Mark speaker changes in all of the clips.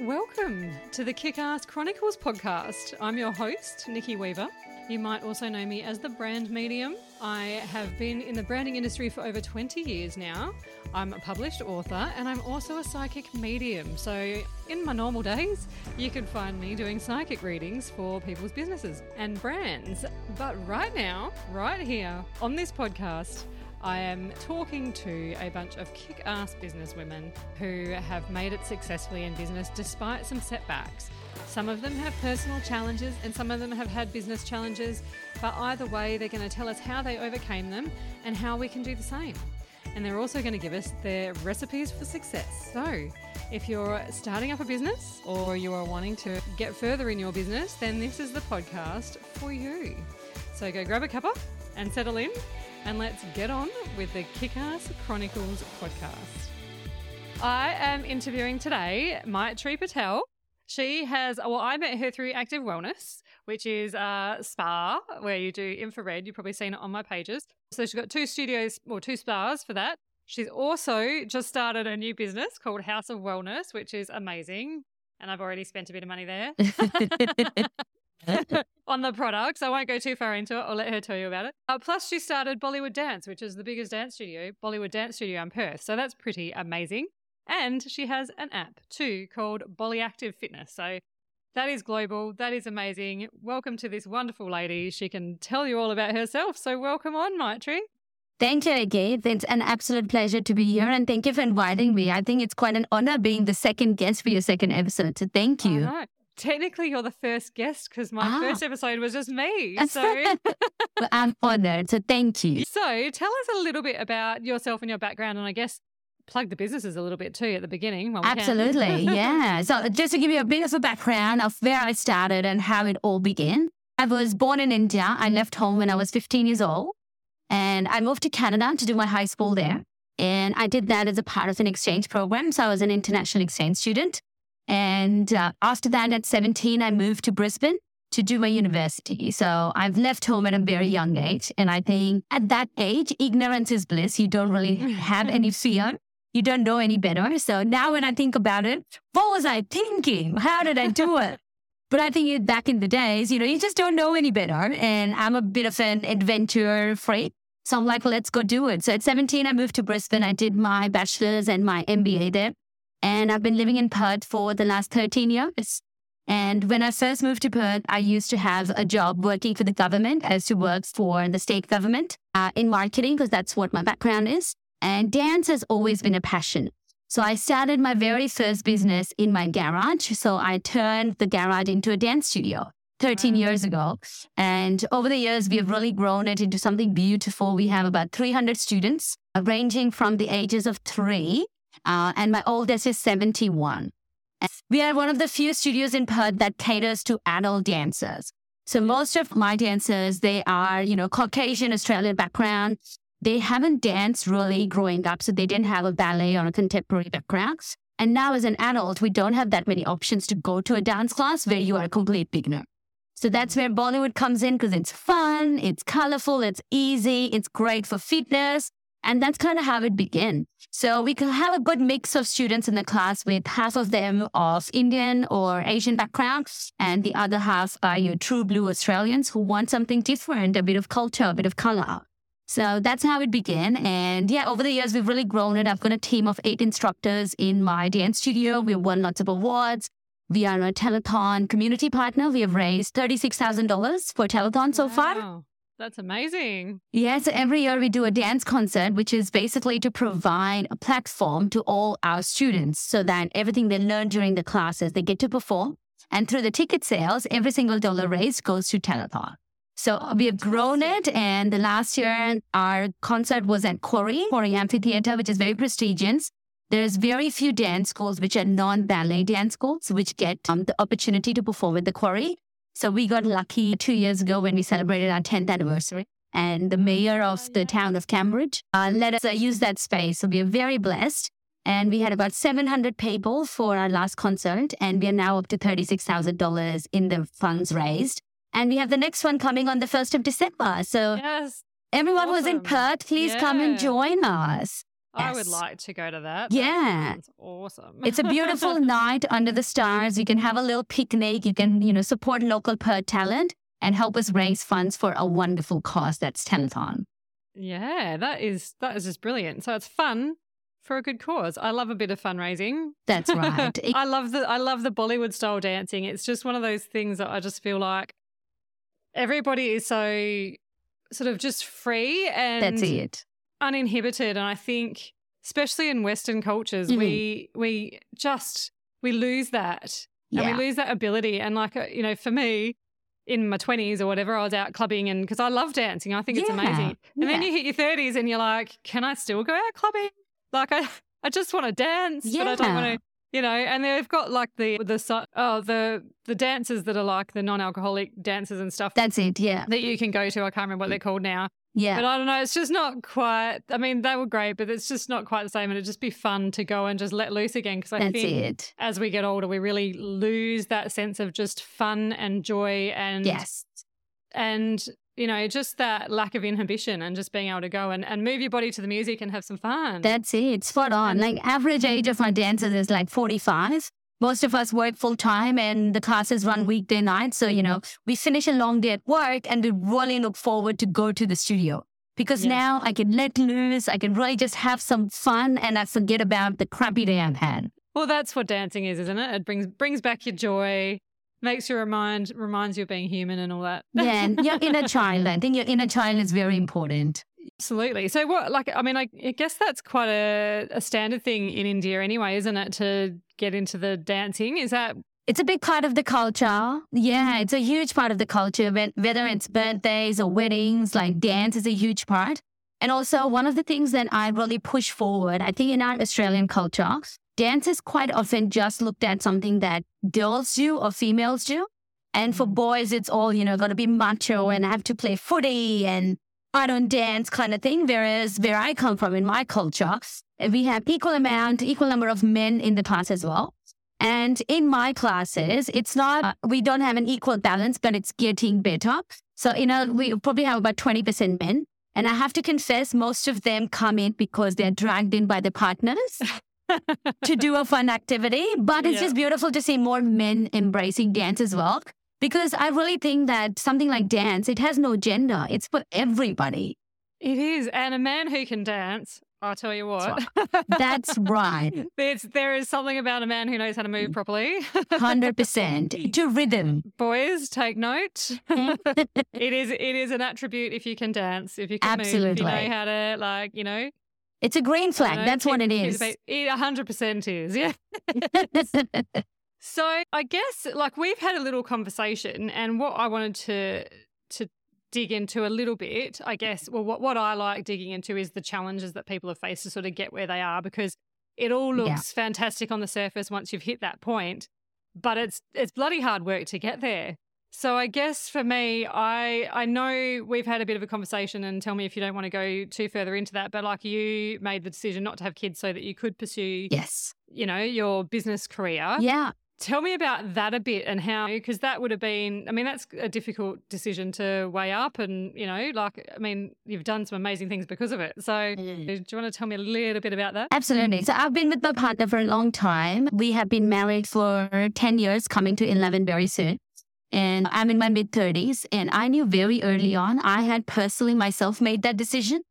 Speaker 1: Welcome to the Kick Ass Chronicles podcast. I'm your host, Nikki Weaver. You might also know me as the brand medium. I have been in the branding industry for over 20 years now. I'm a published author and I'm also a psychic medium. So, in my normal days, you can find me doing psychic readings for people's businesses and brands. But right now, right here on this podcast, I am talking to a bunch of kick ass business women who have made it successfully in business despite some setbacks. Some of them have personal challenges and some of them have had business challenges, but either way, they're going to tell us how they overcame them and how we can do the same. And they're also going to give us their recipes for success. So, if you're starting up a business or you are wanting to get further in your business, then this is the podcast for you. So, go grab a cuppa and settle in, and let's get on with the Kickass Chronicles podcast. I am interviewing today Maitri Patel. She has, well, I met her through Active Wellness, which is a spa where you do infrared. You've probably seen it on my pages. So she's got two studios or two spas for that. She's also just started a new business called House of Wellness, which is amazing. And I've already spent a bit of money there on the products. I won't go too far into it. I'll let her tell you about it. Uh, plus, she started Bollywood Dance, which is the biggest dance studio, Bollywood Dance Studio in Perth. So that's pretty amazing. And she has an app too called Bolly Active Fitness. So that is global. That is amazing. Welcome to this wonderful lady. She can tell you all about herself. So welcome on, Maitri.
Speaker 2: Thank you, Nikki. It's an absolute pleasure to be here and thank you for inviting me. I think it's quite an honor being the second guest for your second episode. So thank you.
Speaker 1: Technically, you're the first guest because my ah. first episode was just me. So
Speaker 2: well, I'm honored. So thank you.
Speaker 1: So tell us a little bit about yourself and your background, and I guess plug the businesses a little bit too at the beginning.
Speaker 2: Absolutely, yeah. So just to give you a bit of a background of where I started and how it all began. I was born in India. I left home when I was 15 years old, and I moved to Canada to do my high school there. And I did that as a part of an exchange program. So I was an international exchange student. And uh, after that, at 17, I moved to Brisbane to do my university. So I've left home at a very young age. And I think at that age, ignorance is bliss. You don't really have any fear. You don't know any better. So now when I think about it, what was I thinking? How did I do it? But I think back in the days, you know, you just don't know any better. And I'm a bit of an adventure freak. So I'm like, let's go do it. So at 17, I moved to Brisbane. I did my bachelor's and my MBA there. And I've been living in Perth for the last 13 years. And when I first moved to Perth, I used to have a job working for the government. I used to work for the state government uh, in marketing because that's what my background is. And dance has always been a passion. So I started my very first business in my garage. So I turned the garage into a dance studio 13 years ago. And over the years, we have really grown it into something beautiful. We have about 300 students uh, ranging from the ages of three uh, and my oldest is 71. We are one of the few studios in Perth that caters to adult dancers. So most of my dancers, they are, you know, Caucasian Australian background. They haven't danced really growing up, so they didn't have a ballet or a contemporary background. And now as an adult, we don't have that many options to go to a dance class where you are a complete beginner. So that's where Bollywood comes in because it's fun, it's colorful, it's easy, it's great for fitness, and that's kind of how it began. So we have a good mix of students in the class with half of them of Indian or Asian backgrounds and the other half are your true blue Australians who want something different, a bit of culture, a bit of color. So that's how it began. And yeah, over the years, we've really grown it. I've got a team of eight instructors in my dance studio. We've won lots of awards. We are a telethon community partner. We have raised $36,000 for telethon so wow. far.
Speaker 1: That's amazing.
Speaker 2: Yes, every year we do a dance concert, which is basically to provide a platform to all our students so that everything they learn during the classes, they get to perform. And through the ticket sales, every single dollar raised goes to Telethon. So oh, we have grown it. And the last year, our concert was at Quarry, Quarry Amphitheatre, which is very prestigious. There's very few dance schools which are non-ballet dance schools, which get um, the opportunity to perform at the Quarry. So we got lucky two years ago when we celebrated our 10th anniversary. And the mayor of the town of Cambridge uh, let us uh, use that space. So we are very blessed. And we had about 700 people for our last concert. And we are now up to $36,000 in the funds raised. And we have the next one coming on the 1st of December. So
Speaker 1: yes.
Speaker 2: everyone awesome. was in Perth. Please yeah. come and join us.
Speaker 1: I would like to go to that.
Speaker 2: Yeah.
Speaker 1: sounds awesome.
Speaker 2: It's a beautiful night under the stars. You can have a little picnic. You can, you know, support local per talent and help us raise funds for a wonderful cause that's telethon.
Speaker 1: yeah, that is that is just brilliant. So it's fun for a good cause. I love a bit of fundraising.
Speaker 2: That's right. It-
Speaker 1: I love the I love the Bollywood style dancing. It's just one of those things that I just feel like everybody is so sort of just free and
Speaker 2: that's it.
Speaker 1: Uninhibited. And I think, especially in Western cultures,
Speaker 2: Mhm.
Speaker 1: we we just we lose that and we lose that ability. And like uh, you know, for me. In my 20s or whatever, I was out clubbing and because I love dancing, I think it's amazing. And then you hit your 30s and you're like, can I still go out clubbing? Like, I, I just want to dance, but I don't want
Speaker 2: Yeah.
Speaker 1: to, you know. And they've got like the the oh the the dancers that are like the non-alcoholic dancers and stuff
Speaker 2: That's it. Yeah.
Speaker 1: that you can go to. I can't remember what they're called now,
Speaker 2: Yeah.
Speaker 1: but I don't know. It's just not quite. I mean, they were great, but it's just not quite the same. And it'd just be fun to go and just let loose again because I
Speaker 2: That's
Speaker 1: think
Speaker 2: it.
Speaker 1: as we get older, we really lose that sense of just fun and joy and
Speaker 2: Yes.
Speaker 1: and you know just that lack of inhibition and just being able to go and, and move your body to the music and have some fun.
Speaker 2: That's it. Spot on. Like average age of my dancers is like 45. Most of us work full time and the classes run mm-hmm. weekday nights. So, you know, mm-hmm. we finish a long day at work and we really look forward to go to the studio because
Speaker 1: Yeah.
Speaker 2: now I can let loose. I can really just have some fun and I forget about the crappy day I've had.
Speaker 1: well, that's what dancing is, isn't it? It brings brings back your joy, makes you remind reminds you of being human and all that.
Speaker 2: Yeah. And your inner child, I think your inner child is very important.
Speaker 1: Absolutely. So what like I mean I, I guess that's quite a, a standard thing in India anyway, isn't it? To get into the dancing. Is that
Speaker 2: It's a big part of the culture. Yeah, mm-hmm. it's a huge part of the culture. when- Whether it's birthdays or weddings, like dance is a huge part. And also, one of the things that I really push forward, I think in our Australian culture, dance is quite often just looked at something that girls do or females do. And for mm-hmm. boys, it's all, you know, got to be macho and have to play footy and I don't dance kind of thing. Whereas where I come from in my culture, we have equal amount, equal number of men in the class as well. And in my classes, it's not, we don't have an equal balance, but it's getting better. So, you know, we probably have about 20% men. And I have to confess, most of them come in because they're dragged in by the partners to do a fun activity. But it's
Speaker 1: Yeah.
Speaker 2: just beautiful to see more men embracing dance as well. Because I really think that something like dance, it has no gender. It's for everybody.
Speaker 1: it is? And a man who can dance, I'll tell you what.
Speaker 2: That's right.
Speaker 1: There's, there is something about a man who knows how to move properly.
Speaker 2: 100% to rhythm.
Speaker 1: Boys, take note. it is it is an attribute if you can dance, if you can move, if you
Speaker 2: Absolutely.
Speaker 1: know how to like, you know.
Speaker 2: It's a green flag.
Speaker 1: know,
Speaker 2: That's what
Speaker 1: keep-
Speaker 2: it is.
Speaker 1: It hundred percent is, yeah. So I guess like we've had a little conversation, and what I wanted to to dig into a little bit, I guess. Well, what what I like digging into is the challenges that people have faced to sort of get where they are, because it all
Speaker 2: Yeah.
Speaker 1: looks fantastic on the surface once you've hit that point, but it's it's bloody hard work to get there. So I guess for me, I I know we've had a bit of a conversation, and tell me if you don't want to go too further into that. But like you made the decision not to have kids so that you could pursue,
Speaker 2: yes.
Speaker 1: you know, your business career.
Speaker 2: Yeah.
Speaker 1: Tell me about that a bit and how, because that would have been, I mean, that's a difficult decision to weigh up. And, you know, like, I mean, you've done some amazing things because of it. So, mm. do you want to tell me a little bit about that?
Speaker 2: Absolutely. So I've been with my partner for a long time. We have been married for 10 years, coming to 11 very soon. And I'm in my mid 30s. And I knew very early on, I had personally myself made that decision.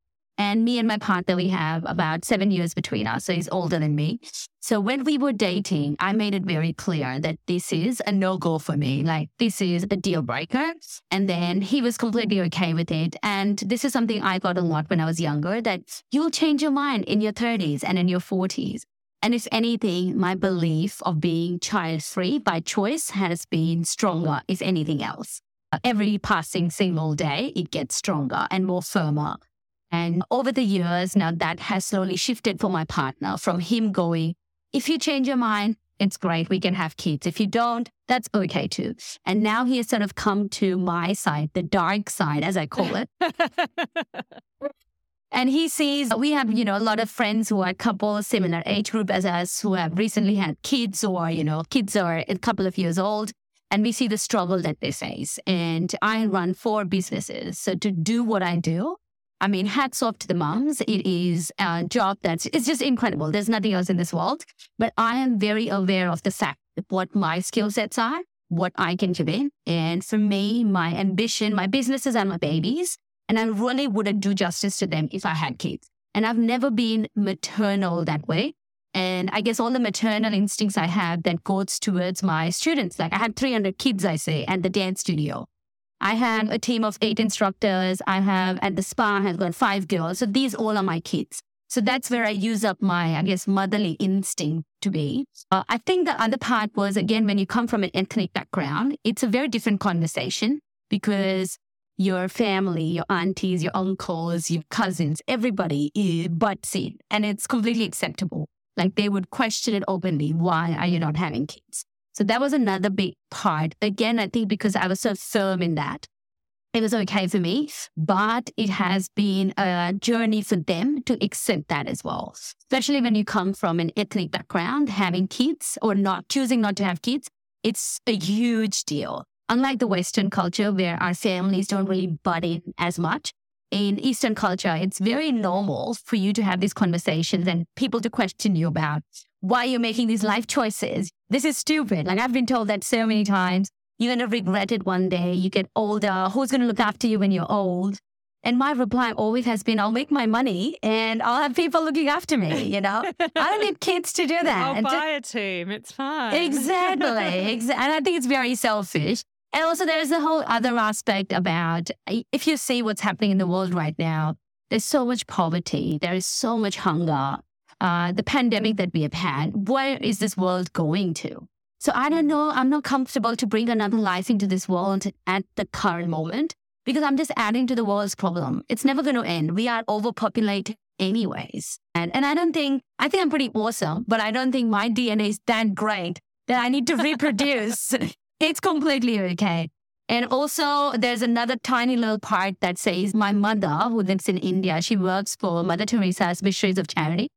Speaker 2: And me and my partner, we have about seven years between us. So he's older than me. So when we were dating, I made it very clear that this is a no go for me. Like, this is a deal breaker. And then he was completely okay with it. And this is something I got a lot when I was younger that you'll change your mind in your 30s and in your 40s. And if anything, my belief of being child free by choice has been stronger, if anything else. Every passing single day, it gets stronger and more firmer. And over the years, now that has slowly shifted for my partner from him going, if you change your mind, it's great. We can have kids. If you don't, that's okay too. And now he has sort of come to my side, the dark side, as I call it. And he sees we have, you know, a lot of friends who are couples, similar age group as us, who have recently had kids or, you know, kids are a couple of years old. And we see the struggle that they face. And I run four businesses. So to do what I do, I mean, hats off to the moms. It is a job that's, it's just incredible. There's nothing else in this world. But I am very aware of the fact what my skill sets are, what I can give in. And for me, my ambition, my businesses are my babies. And I really wouldn't do justice to them if I had kids. And I've never been maternal that way. And I guess all the maternal instincts I have that goes towards my students. Like I had 300 kids, I say, at the dance studio. I have a team of eight instructors. I have at the spa, I have got five girls. So these all are my kids. So that's where I use up my, I guess, motherly instinct to be. Uh, I think the other part was, again, when you come from an ethnic background, it's a very different conversation because your family, your aunties, your uncles, your cousins, everybody butts in and it's completely acceptable. Like they would question it openly. Why are you not having kids? So that was another big part. Again, I think because I was so firm in that, it was okay for me, but it has been a journey for them to accept that as well. Especially when you come from an ethnic background, having kids or not choosing not to have kids, it's a huge deal. Unlike the Western culture where our families don't really butt in as much, in Eastern culture, it's very normal for you to have these conversations and people to question you about why you're making these life choices. This is stupid. Like I've been told that so many times. You're going to regret it one day. You get older. Who's going to look after you when you're old? And my reply always has been, I'll make my money and I'll have people looking after me, you know? I don't need kids to do that.
Speaker 1: I'll buy a team. It's fine.
Speaker 2: Exactly. Exa- and I think it's very selfish. And also, there's a whole other aspect about if you see what's happening in the world right now, there's so much poverty, there is so much hunger. Uh, the pandemic that we have had, where is this world going to? So I don't know. I'm not comfortable to bring another life into this world at the current moment because I'm just adding to the world's problem. It's never going to end. We are overpopulated anyways. And, and I don't think, I think I'm pretty awesome, but I don't think my DNA is that great that I need to reproduce it's completely okay. And also, there's another tiny little part that says my mother, who lives in India, she works for Mother Teresa's Missionaries of Charity,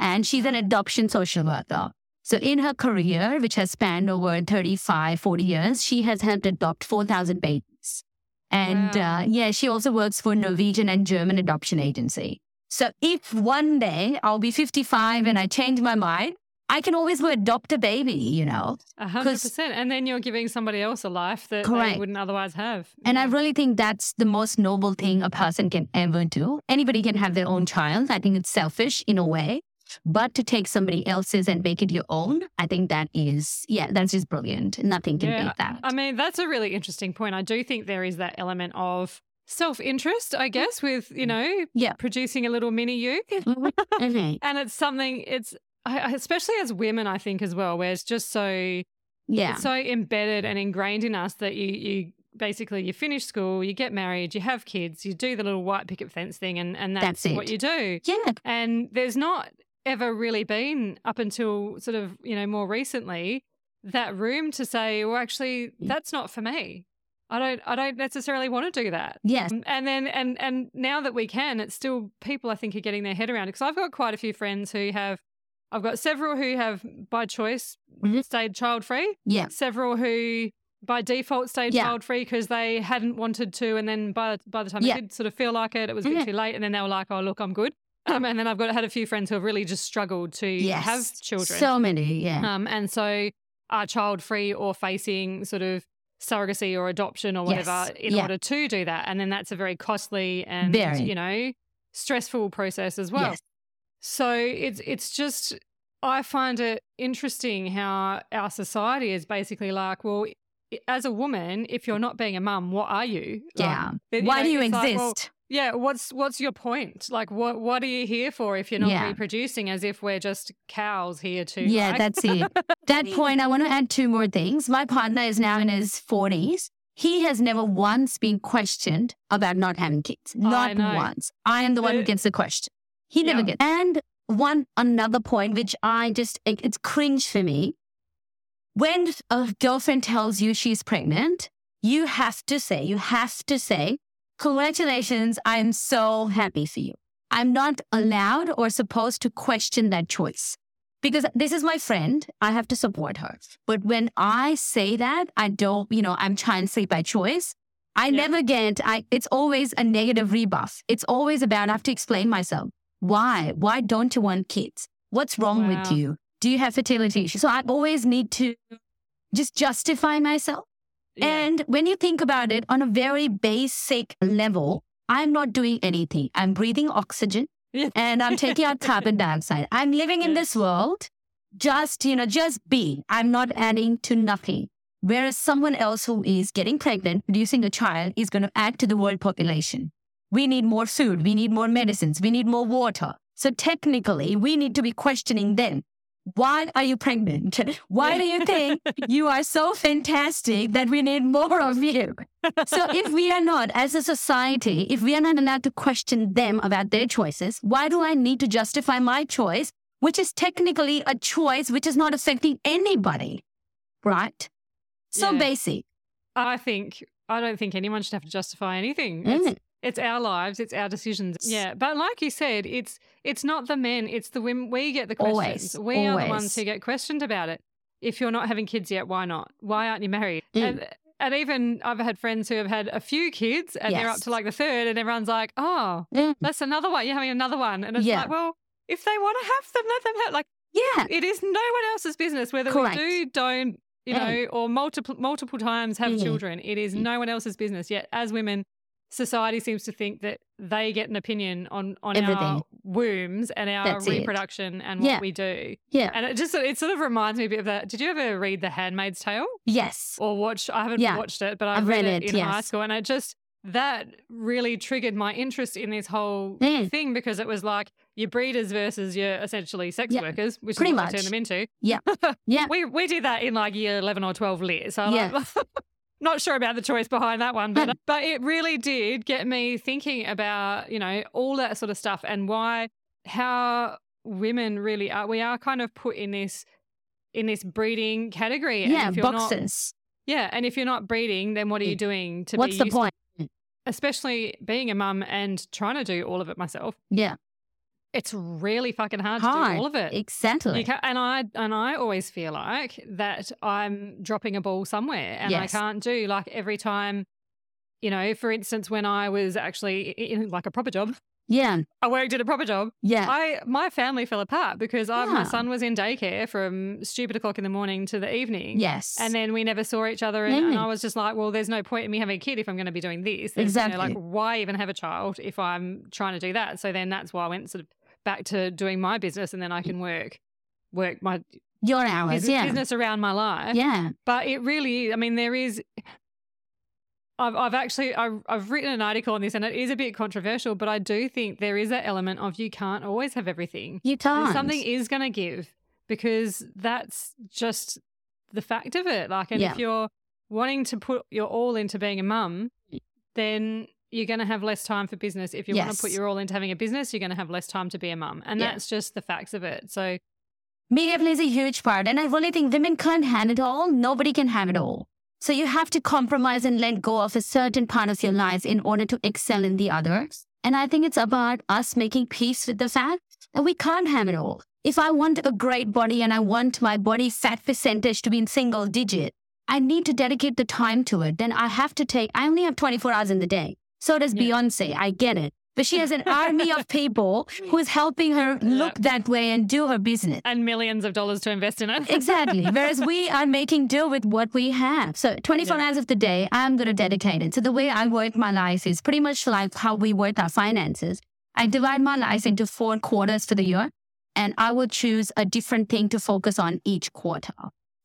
Speaker 2: and she's an adoption social worker. So, in her career, which has spanned over 35, 40 years, she has helped adopt 4,000 babies. And wow. uh, yeah, she also works for Norwegian and German adoption agency. So, if one day I'll be 55 and I change my mind, I can always go adopt a baby, you know.
Speaker 1: A hundred percent. And then you're giving somebody else a life that correct. they wouldn't otherwise have.
Speaker 2: And I really think that's the most noble thing a person can ever do. Anybody can have their own child. I think it's selfish in a way. But to take somebody else's and make it your own, I think that is, yeah, that's just brilliant. Nothing can yeah, beat that.
Speaker 1: I mean, that's a really interesting point. I do think there is that element of self interest, I guess, with, you know, yeah. producing a little mini you. Mm-hmm. and it's something, it's I, especially as women, I think as well, where it's just so yeah so embedded and ingrained in us that you you basically you finish school, you get married, you have kids, you do the little white picket fence thing, and and that's, that's what you do.
Speaker 2: Yeah,
Speaker 1: and there's not ever really been up until sort of you know more recently that room to say, well, actually, that's not for me. I don't I don't necessarily want to do that.
Speaker 2: Yes.
Speaker 1: And then and and now that we can, it's still people I think are getting their head around it because I've got quite a few friends who have I've got several who have by choice mm-hmm. stayed child free.
Speaker 2: Yeah.
Speaker 1: Several who by default stayed yeah. child free because they hadn't wanted to, and then by by the time yeah. they did sort of feel like it, it was a bit mm-hmm. too late, and then they were like, "Oh, look, I'm good." Um, and then I've got had a few friends who have really just struggled to yes. have children.
Speaker 2: So many, yeah.
Speaker 1: Um, and so are child free or facing sort of surrogacy or adoption or whatever yes. in yeah. order to do that, and then that's a very costly and very. you know stressful process as well. Yes. So it's it's just I find it interesting how our society is basically like, well, as a woman, if you're not being a mum, what are you?
Speaker 2: Yeah. Why know, do you exist? Like, well,
Speaker 1: yeah, what's what's your point? Like, what what are you here for if you're not yeah. reproducing? As if we're just cows here to.
Speaker 2: Yeah, that's it. that point, I want to add two more things. My partner is now in his forties. He has never once been questioned about not having kids. Not once. I am the one who gets the question. He never yeah. gets. And one another point, which I just, it's cringe for me. When a girlfriend tells you she's pregnant, you have to say, you have to say, congratulations, I'm so happy for you. I'm not allowed or supposed to question that choice because this is my friend. I have to support her. But when I say that, I don't, you know, I'm trying to say by choice. I
Speaker 1: Yeah.
Speaker 2: never get, I, it's always a negative rebuff. It's always about, I have to explain myself. Why? Why don't you want kids? What's wrong with you? Do you have fertility issues? So I always need to just justify myself.
Speaker 1: Yeah.
Speaker 2: And when you think about it on a very basic level, I'm not doing anything. I'm breathing oxygen
Speaker 1: Yeah.
Speaker 2: and I'm taking out carbon dioxide. I'm living in this world just, you know, just being. I'm not adding to nothing. Whereas someone else who is getting pregnant, producing a child, is going to add to the world population. We need more food. We need more medicines. We need more water. So technically, we need to be questioning them. Why are you pregnant? Why do you think you are so fantastic that we need more of you? So if we are not, as a society, if we are not allowed to question them about their choices, why do I need to justify my choice, which is technically a choice which is not affecting anybody? Right? So
Speaker 1: Yeah.
Speaker 2: basic.
Speaker 1: I think I don't think anyone should have to justify anything.
Speaker 2: Mm.
Speaker 1: It's, it's our lives, it's our decisions. Yeah, but like you said, it's it's not the men, it's the women. We get the questions.
Speaker 2: Always,
Speaker 1: we are the ones who get questioned about it. If you're not having kids yet, why not? Why aren't you married?
Speaker 2: Mm.
Speaker 1: And, and even I've had friends who have had a few kids and they're up to like the third, and everyone's like, "Oh,
Speaker 2: Mm.
Speaker 1: that's another one. You're having another one," and it's
Speaker 2: Yeah.
Speaker 1: like, well, if they want to have them, let them have. Like
Speaker 2: Yeah.
Speaker 1: it is no one else's business whether
Speaker 2: Correct.
Speaker 1: we do, don't, you
Speaker 2: Mm.
Speaker 1: know, or multiple multiple times have
Speaker 2: Mm.
Speaker 1: children. It is no one else's business. Yet, as women, society seems to think that they get an opinion on on our wombs and our
Speaker 2: That's it.
Speaker 1: reproduction and
Speaker 2: Yeah.
Speaker 1: what we do.
Speaker 2: Yeah.
Speaker 1: And it just it sort of reminds me a bit of that. Did you ever read The Handmaid's Tale
Speaker 2: Yes.
Speaker 1: or watch? I haven't
Speaker 2: Yeah.
Speaker 1: watched it, but I
Speaker 2: I've
Speaker 1: read,
Speaker 2: read
Speaker 1: it
Speaker 2: it,
Speaker 1: in high school, and it just that really triggered my interest in this whole
Speaker 2: Mm.
Speaker 1: thing because it was like your breeders versus your essentially sex
Speaker 2: Yeah,
Speaker 1: workers, which
Speaker 2: pretty
Speaker 1: is what I
Speaker 2: much.
Speaker 1: turned them into.
Speaker 2: Yeah. Yeah.
Speaker 1: We we did that in like year eleven or twelve lit. So like, not sure about the choice behind that one, but but it really did get me thinking about you know all that sort of stuff and why how women really are. We are kind of put in this in this breeding category.
Speaker 2: Yeah.
Speaker 1: if you're not- yeah, and if you're not breeding, then what are you mm. doing to
Speaker 2: What's the point?
Speaker 1: Especially being a mum and trying to do all of it myself.
Speaker 2: Yeah.
Speaker 1: It's really fucking hard, to do all of it.
Speaker 2: Exactly.
Speaker 1: And I and I always feel like that I'm dropping a ball somewhere, and I can't do like every time. You know, for instance, when I was actually in like a proper job,
Speaker 2: Yeah.
Speaker 1: I worked at a proper job.
Speaker 2: Yeah.
Speaker 1: I my family fell apart because I, my son was in daycare from stupid o'clock in the morning to the evening.
Speaker 2: yes.
Speaker 1: And then we never saw each other. And, and. I was just like, well, there's no point in me having a kid if I'm going to be doing this. There's, you know,
Speaker 2: Exactly.
Speaker 1: like, why even have a child if I'm trying to do that? So then that's why I went sort of back to doing my business and then I can work work my
Speaker 2: Your hours.
Speaker 1: business,
Speaker 2: Yeah.
Speaker 1: business around my life.
Speaker 2: Yeah.
Speaker 1: But it really, I mean, there is. I've, I've actually I've, I've written an article on this and it is a bit controversial, but I do think there is that element of you can't always have everything.
Speaker 2: You can't.
Speaker 1: Something is going to give because that's just the fact of it. Like, and
Speaker 2: Yeah.
Speaker 1: if you're wanting to put your all into being a mum, then you're going to have less time for business. If you want to put your all into having a business, you're going to have less time to be a mum. And
Speaker 2: Yeah.
Speaker 1: that's just the facts of it. So,
Speaker 2: Media plays a huge part. And I really think women can't have it all. Nobody can have it mm. all. So you have to compromise and let go of a certain part of your life in order to excel in the others. And I think it's about us making peace with the fact that we can't have it all. If I want a great body and I want my body fat percentage to be in single digit, I need to dedicate the time to it. Then I have to take, I only have 24 hours in the day. So does
Speaker 1: Yeah.
Speaker 2: Beyonce. I get it. But she has an army of people who's helping her look that way and do her business.
Speaker 1: and millions of dollars to invest in it.
Speaker 2: Exactly. Whereas we are making do with what we have. So 24
Speaker 1: Yeah.
Speaker 2: hours of the day, I'm going to dedicate it. So the way I work my life is pretty much like how we work our finances. I divide my life into four quarters for the year, and I will choose a different thing to focus on each quarter.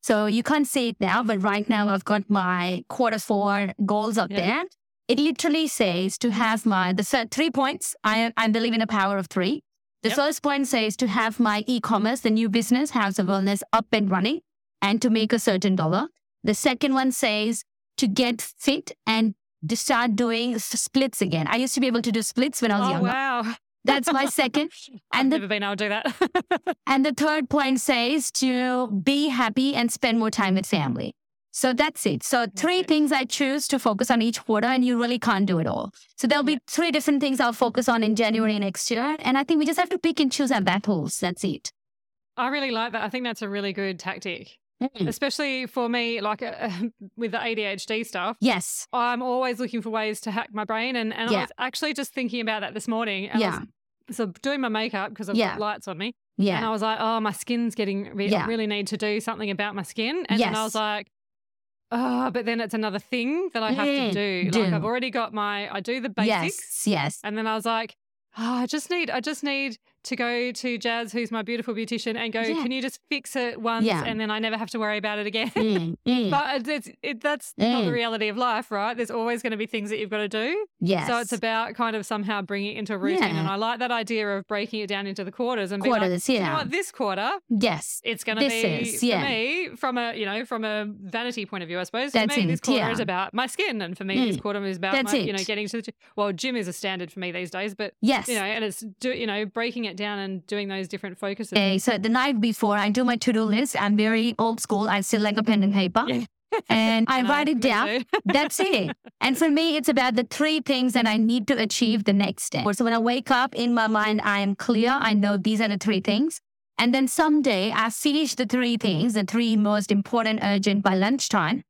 Speaker 2: So you can't see it now, but right now I've got my quarter four goals up
Speaker 1: Yeah.
Speaker 2: there. It literally says to have my the three points. I I believe in a power of three. The
Speaker 1: Yep.
Speaker 2: first point says to have my e-commerce, the new business, House of Wellness, up and running and to make a certain dollar. The second one says to get fit and to start doing splits again. I used to be able to do splits when I was
Speaker 1: oh,
Speaker 2: younger.
Speaker 1: wow.
Speaker 2: That's my second.
Speaker 1: I've
Speaker 2: And the
Speaker 1: never been able to do that.
Speaker 2: and the third point says to be happy and spend more time with family. So that's it. So three things I choose to focus on each quarter, and you really can't do it all. So there'll be three different things I'll focus on in January next year. And I think we just have to pick and choose our battles. That's it.
Speaker 1: I really like that. I think that's a really good tactic.
Speaker 2: Mm.
Speaker 1: especially for me, like uh, with the ADHD stuff.
Speaker 2: Yes.
Speaker 1: I'm always looking for ways to hack my brain. And, and I was actually just thinking about that this morning.
Speaker 2: Yeah.
Speaker 1: was, so doing my makeup because I've
Speaker 2: Yeah.
Speaker 1: got lights on me.
Speaker 2: Yeah.
Speaker 1: And I was like, oh, my skin's getting, re-
Speaker 2: Yeah.
Speaker 1: I really need to do something about my skin. And then I was like, oh, but then it's another thing that I have to do.
Speaker 2: do.
Speaker 1: Like I've already got my, I do the basics.
Speaker 2: Yes. Yes.
Speaker 1: And then I was like, oh, I just need, I just need to go to Jazz, who's my beautiful beautician, and go,
Speaker 2: Yeah.
Speaker 1: can you just fix it once?
Speaker 2: Yeah.
Speaker 1: And then I never have to worry about it again.
Speaker 2: Mm, mm.
Speaker 1: But it's, it, that's not the
Speaker 2: Mm.
Speaker 1: reality of life, right? There's always going to be things that you've got to do.
Speaker 2: yes.
Speaker 1: So it's about kind of somehow bringing it into a routine. And I like that idea of breaking it down into the quarters and being like,
Speaker 2: quarters.
Speaker 1: you know
Speaker 2: Yeah.
Speaker 1: what, this quarter,
Speaker 2: Yes.
Speaker 1: it's going to be
Speaker 2: is,
Speaker 1: for me from a, you know, from a vanity point of view, I suppose. For
Speaker 2: That's
Speaker 1: me, this
Speaker 2: it,
Speaker 1: quarter
Speaker 2: yeah.
Speaker 1: is about my skin. And for me, this
Speaker 2: Mm.
Speaker 1: quarter is about my, you know, getting to the, gym. well, gym is a standard for me these days, but
Speaker 2: Yes.
Speaker 1: you know, and it's do you know breaking it down and doing those different focuses.
Speaker 2: Okay, so the night before I do my to-do list, I'm very old school. I still like a pen and paper.
Speaker 1: Yeah.
Speaker 2: And I
Speaker 1: No,
Speaker 2: write it down. That's it. And for me, it's about the three things that I need to achieve the next day. So when I wake up in my mind, I am clear. I know these are the three things. And then someday I finish the three things, the three most important, urgent by lunchtime.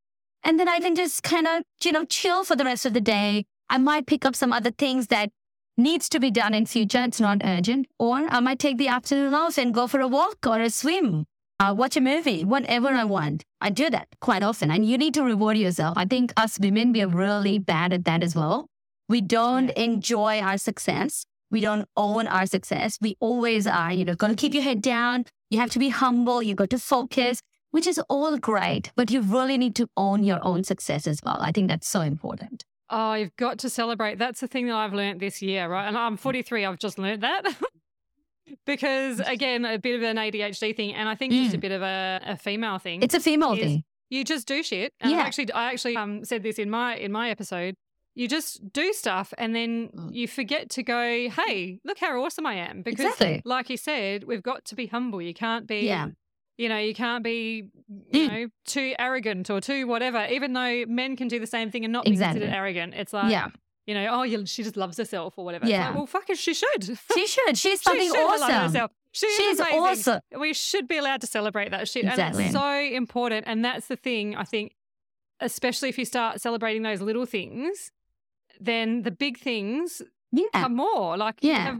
Speaker 2: And then I can just kind of, you know, chill for the rest of the day. I might pick up some other things that needs to be done in future. It's not urgent. Or I might take the afternoon off and go for a walk or a swim uh, watch a movie, whatever I want. I do that quite often. And you need to reward yourself. I think us women, we are really bad at that as well. We don't enjoy our success. We don't own our success. We always are, you know, got to keep your head down. You have to be humble. You got to focus, which is all great, but you really need to own your own success as well. I think that's so important.
Speaker 1: Oh, you've got to celebrate. That's the thing that I've learned this year, right? And I'm 43. I've just learned that. because again, a bit of an ADHD thing, and I think just a
Speaker 2: Mm.
Speaker 1: bit of a, a female thing.
Speaker 2: It's a female thing.
Speaker 1: you just do shit. And I
Speaker 2: Yeah.
Speaker 1: actually, I actually um, said this in my in my episode. You just do stuff, and then
Speaker 2: Mm.
Speaker 1: you forget to go, "Hey, look how awesome I am!" Because,
Speaker 2: Exactly.
Speaker 1: like you said, we've got to be humble. You can't be,
Speaker 2: Yeah.
Speaker 1: You know, you can't be, you
Speaker 2: Mm.
Speaker 1: know, too arrogant or too whatever. Even though men can do the same thing and not be considered arrogant, it's like,
Speaker 2: yeah.
Speaker 1: you know, oh, you, she just loves herself or whatever.
Speaker 2: Yeah.
Speaker 1: like, well, fuck it, she should.
Speaker 2: She should. She's
Speaker 1: She
Speaker 2: something
Speaker 1: should
Speaker 2: awesome.
Speaker 1: herself. She
Speaker 2: She's
Speaker 1: amazing.
Speaker 2: awesome.
Speaker 1: We should be allowed to celebrate that shit. And
Speaker 2: Exactly.
Speaker 1: it's so important. And that's the thing, I think, especially if you start celebrating those little things, then the big things
Speaker 2: Yeah.
Speaker 1: come more. Like, you
Speaker 2: Yeah.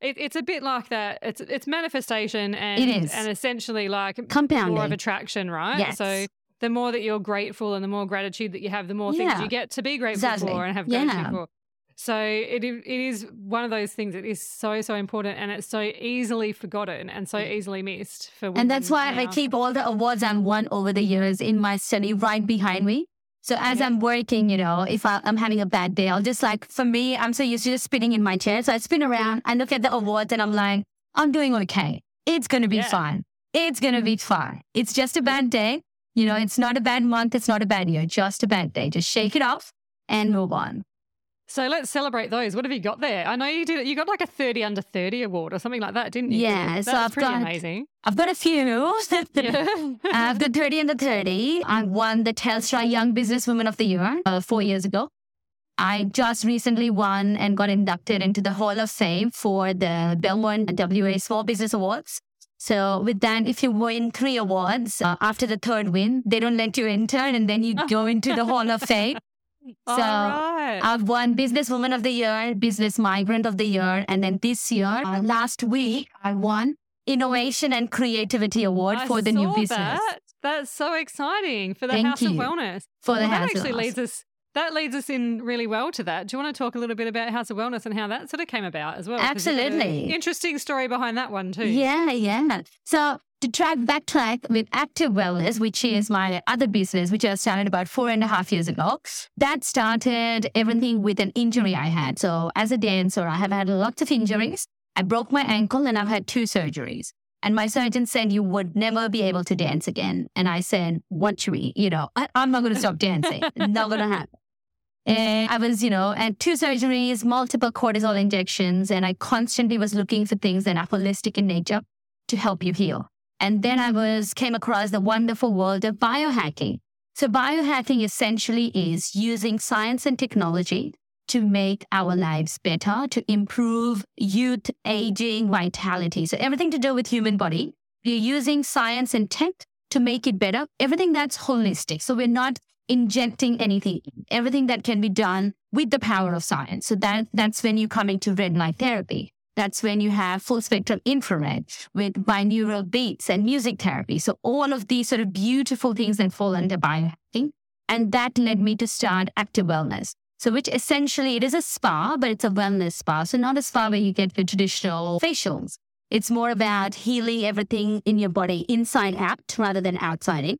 Speaker 1: It, it's a bit like that. It's it's manifestation and
Speaker 2: It is.
Speaker 1: and essentially like law of attraction, right?
Speaker 2: Yes.
Speaker 1: So the more that you're grateful and the more gratitude that you have, the more things you get to be grateful
Speaker 2: Exactly.
Speaker 1: for and have
Speaker 2: Yeah.
Speaker 1: gratitude for. So it it is one of those things that is so so important and it's so easily forgotten and so easily missed for.
Speaker 2: And that's why I keep all the awards I've won over the years in my study right behind me. So as. I'm working, you know, if I, I'm having a bad day, I'll just like, for me, I'm so used to just spinning in my chair. So I spin around, I look at the awards and I'm like, I'm doing okay. It's going to be
Speaker 1: Yeah.
Speaker 2: fine. It's going to mm-hmm. be fine. It's just a bad day. You know, mm-hmm. it's not a bad month. It's not a bad year. Just a bad day. Just shake it off and move on.
Speaker 1: So let's celebrate those. What have you got there? I know you did. You got like a thirty under thirty award or something like that, didn't you?
Speaker 2: Yeah,
Speaker 1: That's
Speaker 2: so I've
Speaker 1: pretty
Speaker 2: got-
Speaker 1: amazing.
Speaker 2: I've got a few.
Speaker 1: Yeah.
Speaker 2: I've got 30 under 30. I won the Telstra Young Businesswoman of the Year uh, four years ago. I just recently won and got inducted into the Hall of Fame for the Belmont WA Small Business Awards. So with that, if you win three awards uh, after the third win, they don't let you intern and then you go into the Hall of Fame.
Speaker 1: All
Speaker 2: So,
Speaker 1: right.
Speaker 2: I've won Businesswoman of the Year, Business Migrant of the Year, and then this year, uh, last week, I won Innovation and Creativity Award
Speaker 1: I
Speaker 2: for the new business.
Speaker 1: That. That's so exciting for the
Speaker 2: Thank
Speaker 1: House of. Wellness.
Speaker 2: For the
Speaker 1: well,
Speaker 2: House
Speaker 1: that actually leads us. That leads us in really well to that. Do you want to talk a little bit about House of Wellness and how that sort of came about as well? 'Cause you've got a
Speaker 2: Absolutely.
Speaker 1: Interesting story behind that one too.
Speaker 2: Yeah, yeah. So to track backtrack with Active Wellness, which is my other business, which I started about four and a half years ago, that started everything with an injury I had. So as a dancer, I have had lots of injuries. I broke my ankle and I've had two surgeries. And my surgeon said you would never be able to dance again. And I said, what should we? You know, I, I'm not going to stop dancing. not going to happen. And I was, you know, and two surgeries, multiple cortisol injections, and I constantly was looking for things that are holistic in nature to help you heal. And then I was came across the wonderful world of biohacking. So biohacking essentially is using science and technology to make our lives better, to improve youth, aging, vitality. So everything to do with human body. We're using science and tech to make it better. Everything that's holistic. So we're not injecting anything, everything that can be done with the power of science. So that that's when you come into red light therapy. That's when you have full spectrum infrared with binaural beats and music therapy. So all of these sort of beautiful things that fall under biohacking. And that led me to start active wellness. So which essentially it is a spa, but it's a wellness spa. So not a spa where you get the traditional facials. It's more about healing everything in your body inside out rather than outside in.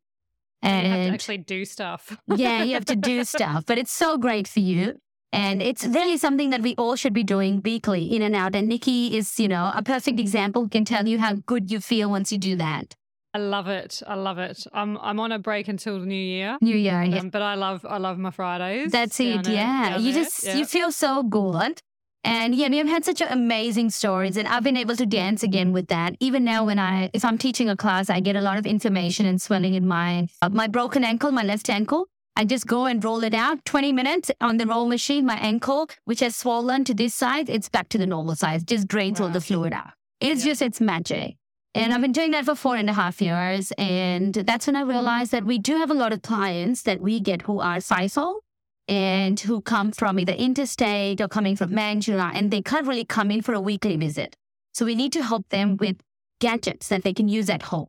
Speaker 1: And you have to actually do stuff.
Speaker 2: yeah, you have to do stuff, but it's so great for you. And it's really something that we all should be doing weekly, in and out. And Nikki is, you know, a perfect example, can tell you how good you feel once you do that.
Speaker 1: I love it. I love it. I'm I'm on a break until the new year.
Speaker 2: New year, yeah. Um,
Speaker 1: but I love I love my Fridays.
Speaker 2: That's it. yeah. You just yeah. you feel so good. And yeah, we've had such amazing stories, and I've been able to dance again with that. Even now, when I, if I'm teaching a class, I get a lot of inflammation and swelling in my uh, my broken ankle, my left ankle. I just go and roll it out 20 minutes on the roll machine. My ankle, which has swollen to this size, it's back to the normal size, just drains wow. all the fluid out. It's yeah. just, it's magic. And I've been doing that for four and a half years. And that's when I realized that we do have a lot of clients that we get who are FIFO and who come from either interstate or coming from Mandurah, and they can't really come in for a weekly visit. So we need to help them with gadgets that they can use at home.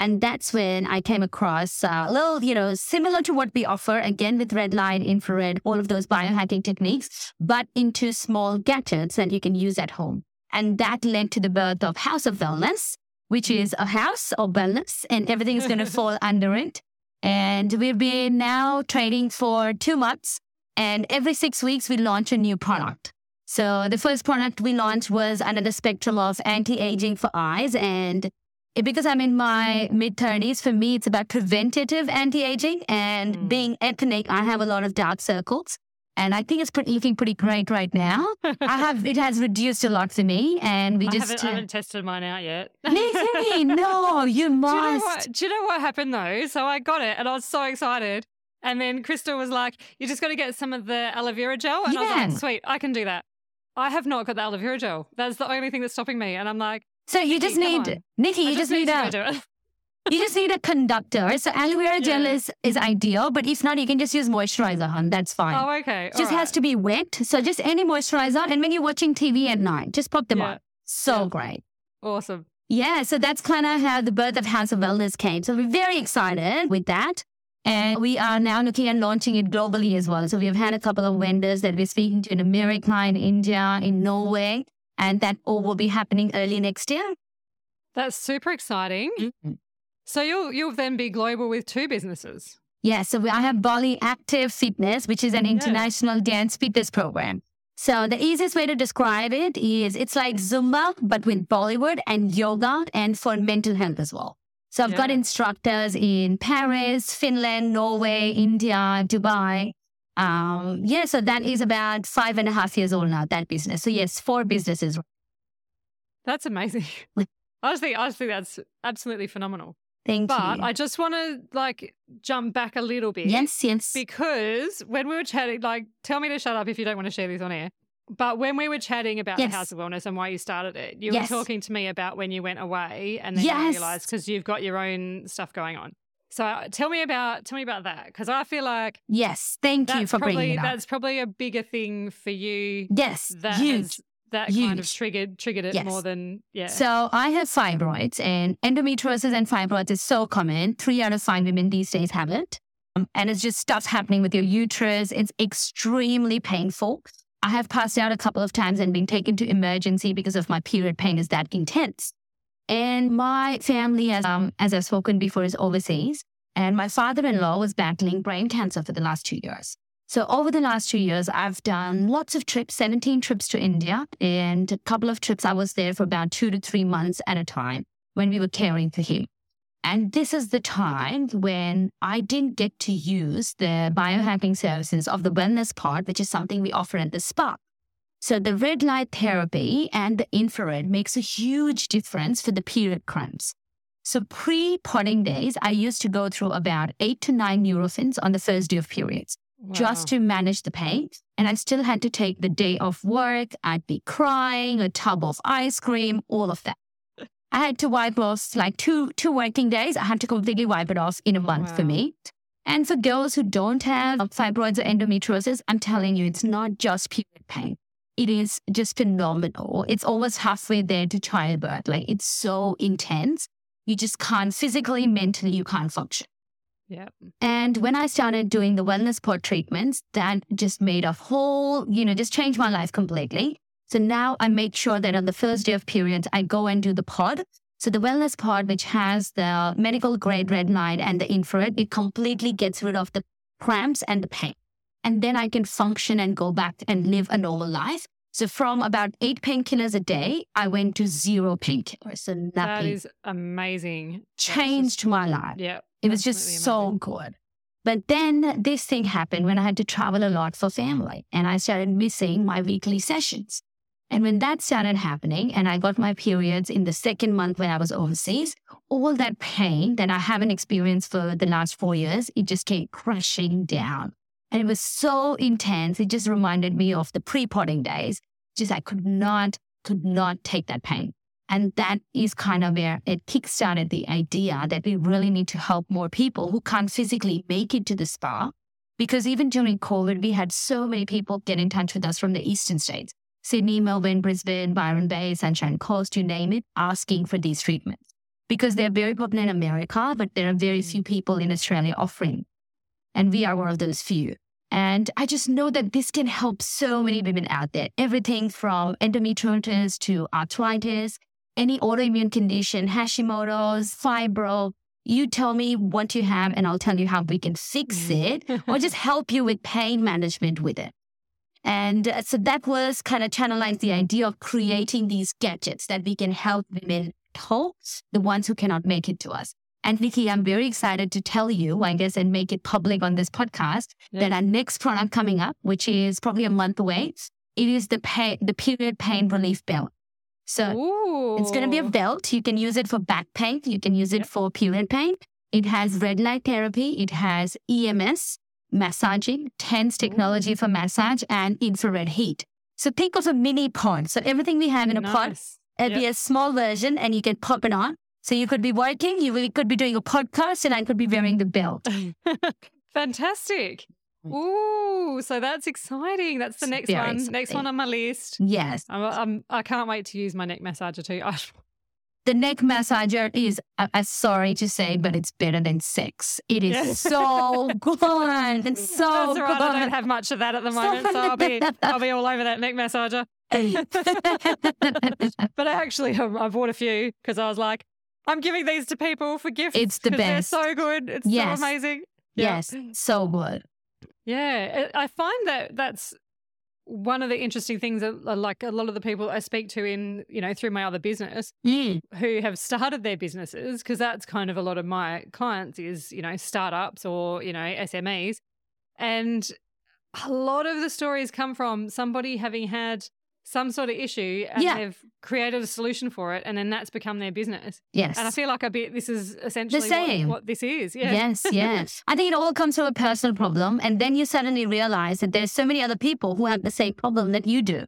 Speaker 2: And that's when I came across uh, a little, you know, similar to what we offer, again with red light, infrared, all of those biohacking techniques, but into small gadgets that you can use at home. And that led to the birth of House of Wellness, which is a house of wellness, and everything is going to fall under it. And we've been now trading for two months. And every six weeks, we launch a new product. So the first product we launched was under the spectrum of anti-aging for eyes. And because I'm in my mid 30s, for me, it's about preventative anti aging. And mm. being ethnic, I have a lot of dark circles. And I think it's pretty, looking pretty great right now. I have it has reduced a lot for me, and we
Speaker 1: I
Speaker 2: just
Speaker 1: haven't, uh, haven't tested mine out yet.
Speaker 2: no, you must. Do you, know
Speaker 1: what, do you know what happened though? So I got it, and I was so excited. And then Crystal was like, "You just got to get some of the aloe vera gel," and yeah. I was like, "Sweet, I can do that." I have not got the aloe vera gel. That's the only thing that's stopping me, and I'm like,
Speaker 2: so you just need, Nikki, you just, just, need, a, you just need a conductor. So aloe vera gel yeah. is, is ideal, but if not, you can just use moisturizer, hun. That's fine.
Speaker 1: Oh, okay.
Speaker 2: All just right. has to be wet. So just any moisturizer. And when you're watching TV at night, just pop them yeah. on. So yeah. great.
Speaker 1: Awesome.
Speaker 2: Yeah, so that's kind of how the birth of House of Wellness came. So we're very excited with that. And we are now looking at launching it globally as well. So we've had a couple of vendors that we're speaking to in America, in India, in Norway and that all will be happening early next year.
Speaker 1: That's super exciting. Mm-hmm. So you'll you'll then be global with two businesses.
Speaker 2: Yeah, so I have Bolly Active Fitness, which is an international yeah. dance fitness program. So the easiest way to describe it is it's like Zumba, but with Bollywood and yoga and for mental health as well. So I've yeah. got instructors in Paris, Finland, Norway, India, Dubai, um, yeah, so that is about five and a half years old now, that business. So yes, four businesses.
Speaker 1: That's amazing. honestly, honestly, that's absolutely phenomenal.
Speaker 2: Thank
Speaker 1: but
Speaker 2: you.
Speaker 1: But I just want to like jump back a little bit.
Speaker 2: Yes, yes.
Speaker 1: Because when we were chatting, like, tell me to shut up if you don't want to share this on air. But when we were chatting about yes. the House of Wellness and why you started it, you yes. were talking to me about when you went away and then yes. you realized because you've got your own stuff going on. So uh, tell me about tell me about that because I feel like
Speaker 2: yes, thank you for
Speaker 1: probably,
Speaker 2: bringing it up.
Speaker 1: That's probably a bigger thing for you.
Speaker 2: Yes,
Speaker 1: that
Speaker 2: huge.
Speaker 1: Has, that huge. kind of triggered triggered it yes. more than yeah.
Speaker 2: So I have fibroids, and endometriosis and fibroids is so common. Three out of five women these days have it, um, and it's just stuff happening with your uterus. It's extremely painful. I have passed out a couple of times and been taken to emergency because of my period pain is that intense. And my family, as, um, as I've spoken before, is overseas. And my father in law was battling brain cancer for the last two years. So over the last two years, I've done lots of trips, 17 trips to India, and a couple of trips I was there for about two to three months at a time when we were caring for him. And this is the time when I didn't get to use the biohacking services of the wellness part, which is something we offer at the spa. So the red light therapy and the infrared makes a huge difference for the period cramps. So pre potting days, I used to go through about eight to nine Nurofen on the first day of periods wow. just to manage the pain. And I still had to take the day off work. I'd be crying, a tub of ice cream, all of that. I had to wipe off like two two working days. I had to completely wipe it off in a month for me. And for girls who don't have fibroids or endometriosis, I'm telling you, it's not just period pain. It is just phenomenal. It's almost halfway there to childbirth. Like it's so intense. You just can't physically, mentally, you can't function.
Speaker 1: Yeah.
Speaker 2: And when I started doing the wellness pod treatments, that just made a whole, you know, just changed my life completely. So now I make sure that on the first day of periods, I go and do the pod. So the wellness pod, which has the medical grade red light and the infrared, it completely gets rid of the cramps and the pain. And then I can function and go back and live a normal life. So from about eight painkillers a day, I went to zero painkillers. So
Speaker 1: That
Speaker 2: nothing
Speaker 1: is amazing. That's just-
Speaker 2: changed my life.
Speaker 1: Yeah.
Speaker 2: It was just
Speaker 1: absolutely
Speaker 2: so
Speaker 1: amazing.
Speaker 2: good. But then this thing happened when I had to travel a lot for family and I started missing my weekly sessions. And when that started happening and I got my periods in the second month when I was overseas, all that pain that I haven't experienced for the last four years, it just came crashing down. And it was so intense. It just reminded me of the pre-potting days. Just I could not, could not take that pain. And that is kind of where it kickstarted the idea that we really need to help more people who can't physically make it to the spa. Because even during COVID, we had so many people get in touch with us from the eastern states Sydney, Melbourne, Brisbane, Byron Bay, Sunshine Coast, you name it, asking for these treatments. Because they're very popular in America, but there are very few people in Australia offering. And we are one of those few. And I just know that this can help so many women out there. Everything from endometriosis to arthritis, any autoimmune condition, Hashimoto's, fibro. You tell me what you have, and I'll tell you how we can fix it or just help you with pain management with it. And uh, so that was kind of channelized the idea of creating these gadgets that we can help women help the ones who cannot make it to us. And Nikki, I'm very excited to tell you, I guess, and make it public on this podcast
Speaker 1: Yeah.
Speaker 2: that our next product coming up, which is probably a month away, it is the pain, the period pain relief belt. So
Speaker 1: Ooh.
Speaker 2: it's going to be a belt. You can use it for back pain. You can use it
Speaker 1: Yep.
Speaker 2: for period pain. It has red light therapy. It has EMS, massaging, TENS technology for massage, and infrared heat. So think of a mini pod. So everything we have in a pod, it'll be a small version and you can pop it on. So you could be working, you could be doing a podcast, and I could be wearing the belt.
Speaker 1: Fantastic. Ooh, so that's exciting. That's the
Speaker 2: It's
Speaker 1: next one. Next one on my list.
Speaker 2: Yes.
Speaker 1: I'm, I'm, I can't wait to use my neck massager too. I,
Speaker 2: The neck massager is, I- I'm sorry to say, but it's better than sex. It is
Speaker 1: Yeah.
Speaker 2: so good. It's so
Speaker 1: all
Speaker 2: good.
Speaker 1: I don't have much of that at the moment, so I'll be, I'll be all over that neck massager. But I actually, um, I bought a few because I was like, I'm giving these to people for gifts.
Speaker 2: It's the best.
Speaker 1: They're so good. It's
Speaker 2: Yes.
Speaker 1: so amazing. Yeah.
Speaker 2: yes, so good.
Speaker 1: Yeah, I find that that's one of the interesting things that uh, like a lot of the people I speak to in, you know, through my other business
Speaker 2: Mm.
Speaker 1: who have started their businesses because that's kind of a lot of my clients is, you know, startups or, you know, SMEs. And a lot of the stories come from somebody having had some sort of issue and
Speaker 2: Yeah.
Speaker 1: they've created a solution for it and then that's become their business.
Speaker 2: Yes.
Speaker 1: And I feel like a bit this is essentially what-
Speaker 2: same.
Speaker 1: What, this is. Yeah.
Speaker 2: Yes, yes. I think it all comes from a personal problem. And then you suddenly realize that there's so many other people who have the same problem that you do.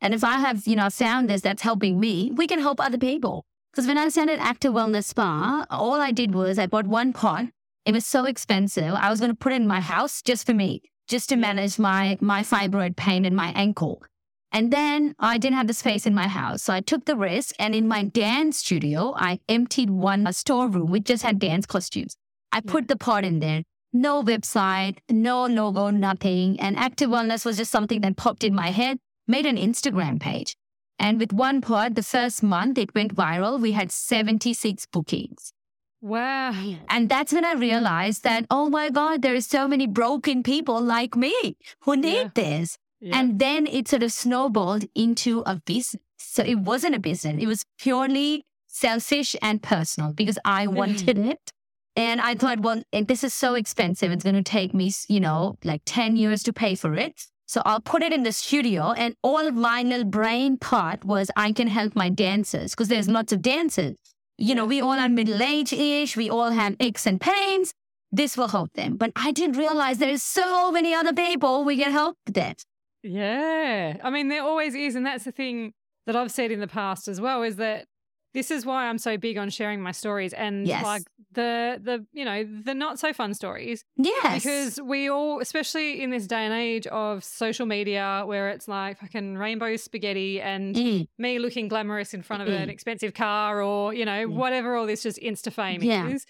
Speaker 2: And if I have, you know, found this that's helping me, we can help other people. Because when I started Active Wellness Spa, all I did was I bought one pod. It was so expensive. I was going to put it in my house just for me, just to manage my, my fibroid pain in my ankle. And then I didn't have the space in my house. So I took the risk. And in my dance studio, I emptied one storeroom which just had dance costumes. I put the pod in there. No website, no logo, nothing. And active wellness was just something that popped in my head, made an Instagram page. And with one pod, the first month it went viral. We had 76 bookings.
Speaker 1: Wow.
Speaker 2: And that's when I realized that, oh my God, there are so many broken people like me who need
Speaker 1: Yeah.
Speaker 2: this.
Speaker 1: Yeah.
Speaker 2: And then it sort of snowballed into a business. So it wasn't a business. It was purely selfish and personal because I hmm. wanted it. And I thought, well, this is so expensive. It's going to take me, you know, like 10 years to pay for it. So I'll put it in the studio. And all my little brain thought was I can help my dancers because there's lots of dancers. You know, we all are middle age ish. We all have aches and pains. This will help them. But I didn't realize there's so many other people we can help that.
Speaker 1: Yeah. I mean, there always is. And that's the thing that I've said in the past as well is that this is why I'm so big on sharing my stories and
Speaker 2: Yes.
Speaker 1: like the the you know the not so fun stories
Speaker 2: Yes.
Speaker 1: because we all especially in this day and age of social media where it's like fucking rainbow spaghetti and
Speaker 2: Mm,
Speaker 1: me looking glamorous in front of an
Speaker 2: Mm.
Speaker 1: expensive car or you know
Speaker 2: Mm.
Speaker 1: whatever all this just insta fame
Speaker 2: Yeah.
Speaker 1: is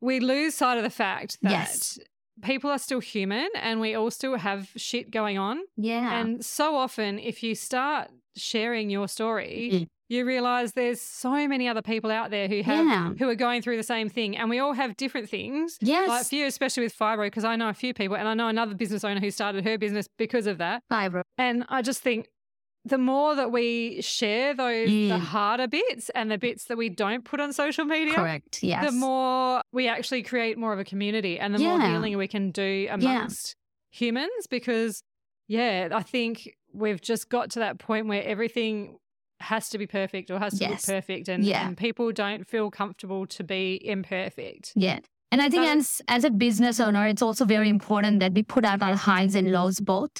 Speaker 1: we lose sight of the fact that
Speaker 2: Yes.
Speaker 1: People are still human and we all still have shit going on
Speaker 2: yeah.
Speaker 1: and so often, if you start sharing your story,
Speaker 2: Mm.
Speaker 1: you realize there's so many other people out there who have
Speaker 2: Yeah.
Speaker 1: who are going through the same thing, and we all have different things.
Speaker 2: yes.
Speaker 1: Like you, especially with fibro, because I know a few people, and I know another business owner who started her business because of that.
Speaker 2: Fibro.
Speaker 1: And I just think the more that we share those the
Speaker 2: Mm.
Speaker 1: harder bits and the bits that we don't put on social media,
Speaker 2: Correct. Yes.
Speaker 1: the more we actually create more of a community and the more healing we can do amongst humans because yeah i think we've just got to that point where everything has to be perfect or has to
Speaker 2: Yes.
Speaker 1: look perfect and,
Speaker 2: Yeah.
Speaker 1: and people don't feel comfortable to be imperfect
Speaker 2: Yeah. And I think
Speaker 1: So-
Speaker 2: as, as a business owner, it's also very important that we put out our highs and lows both.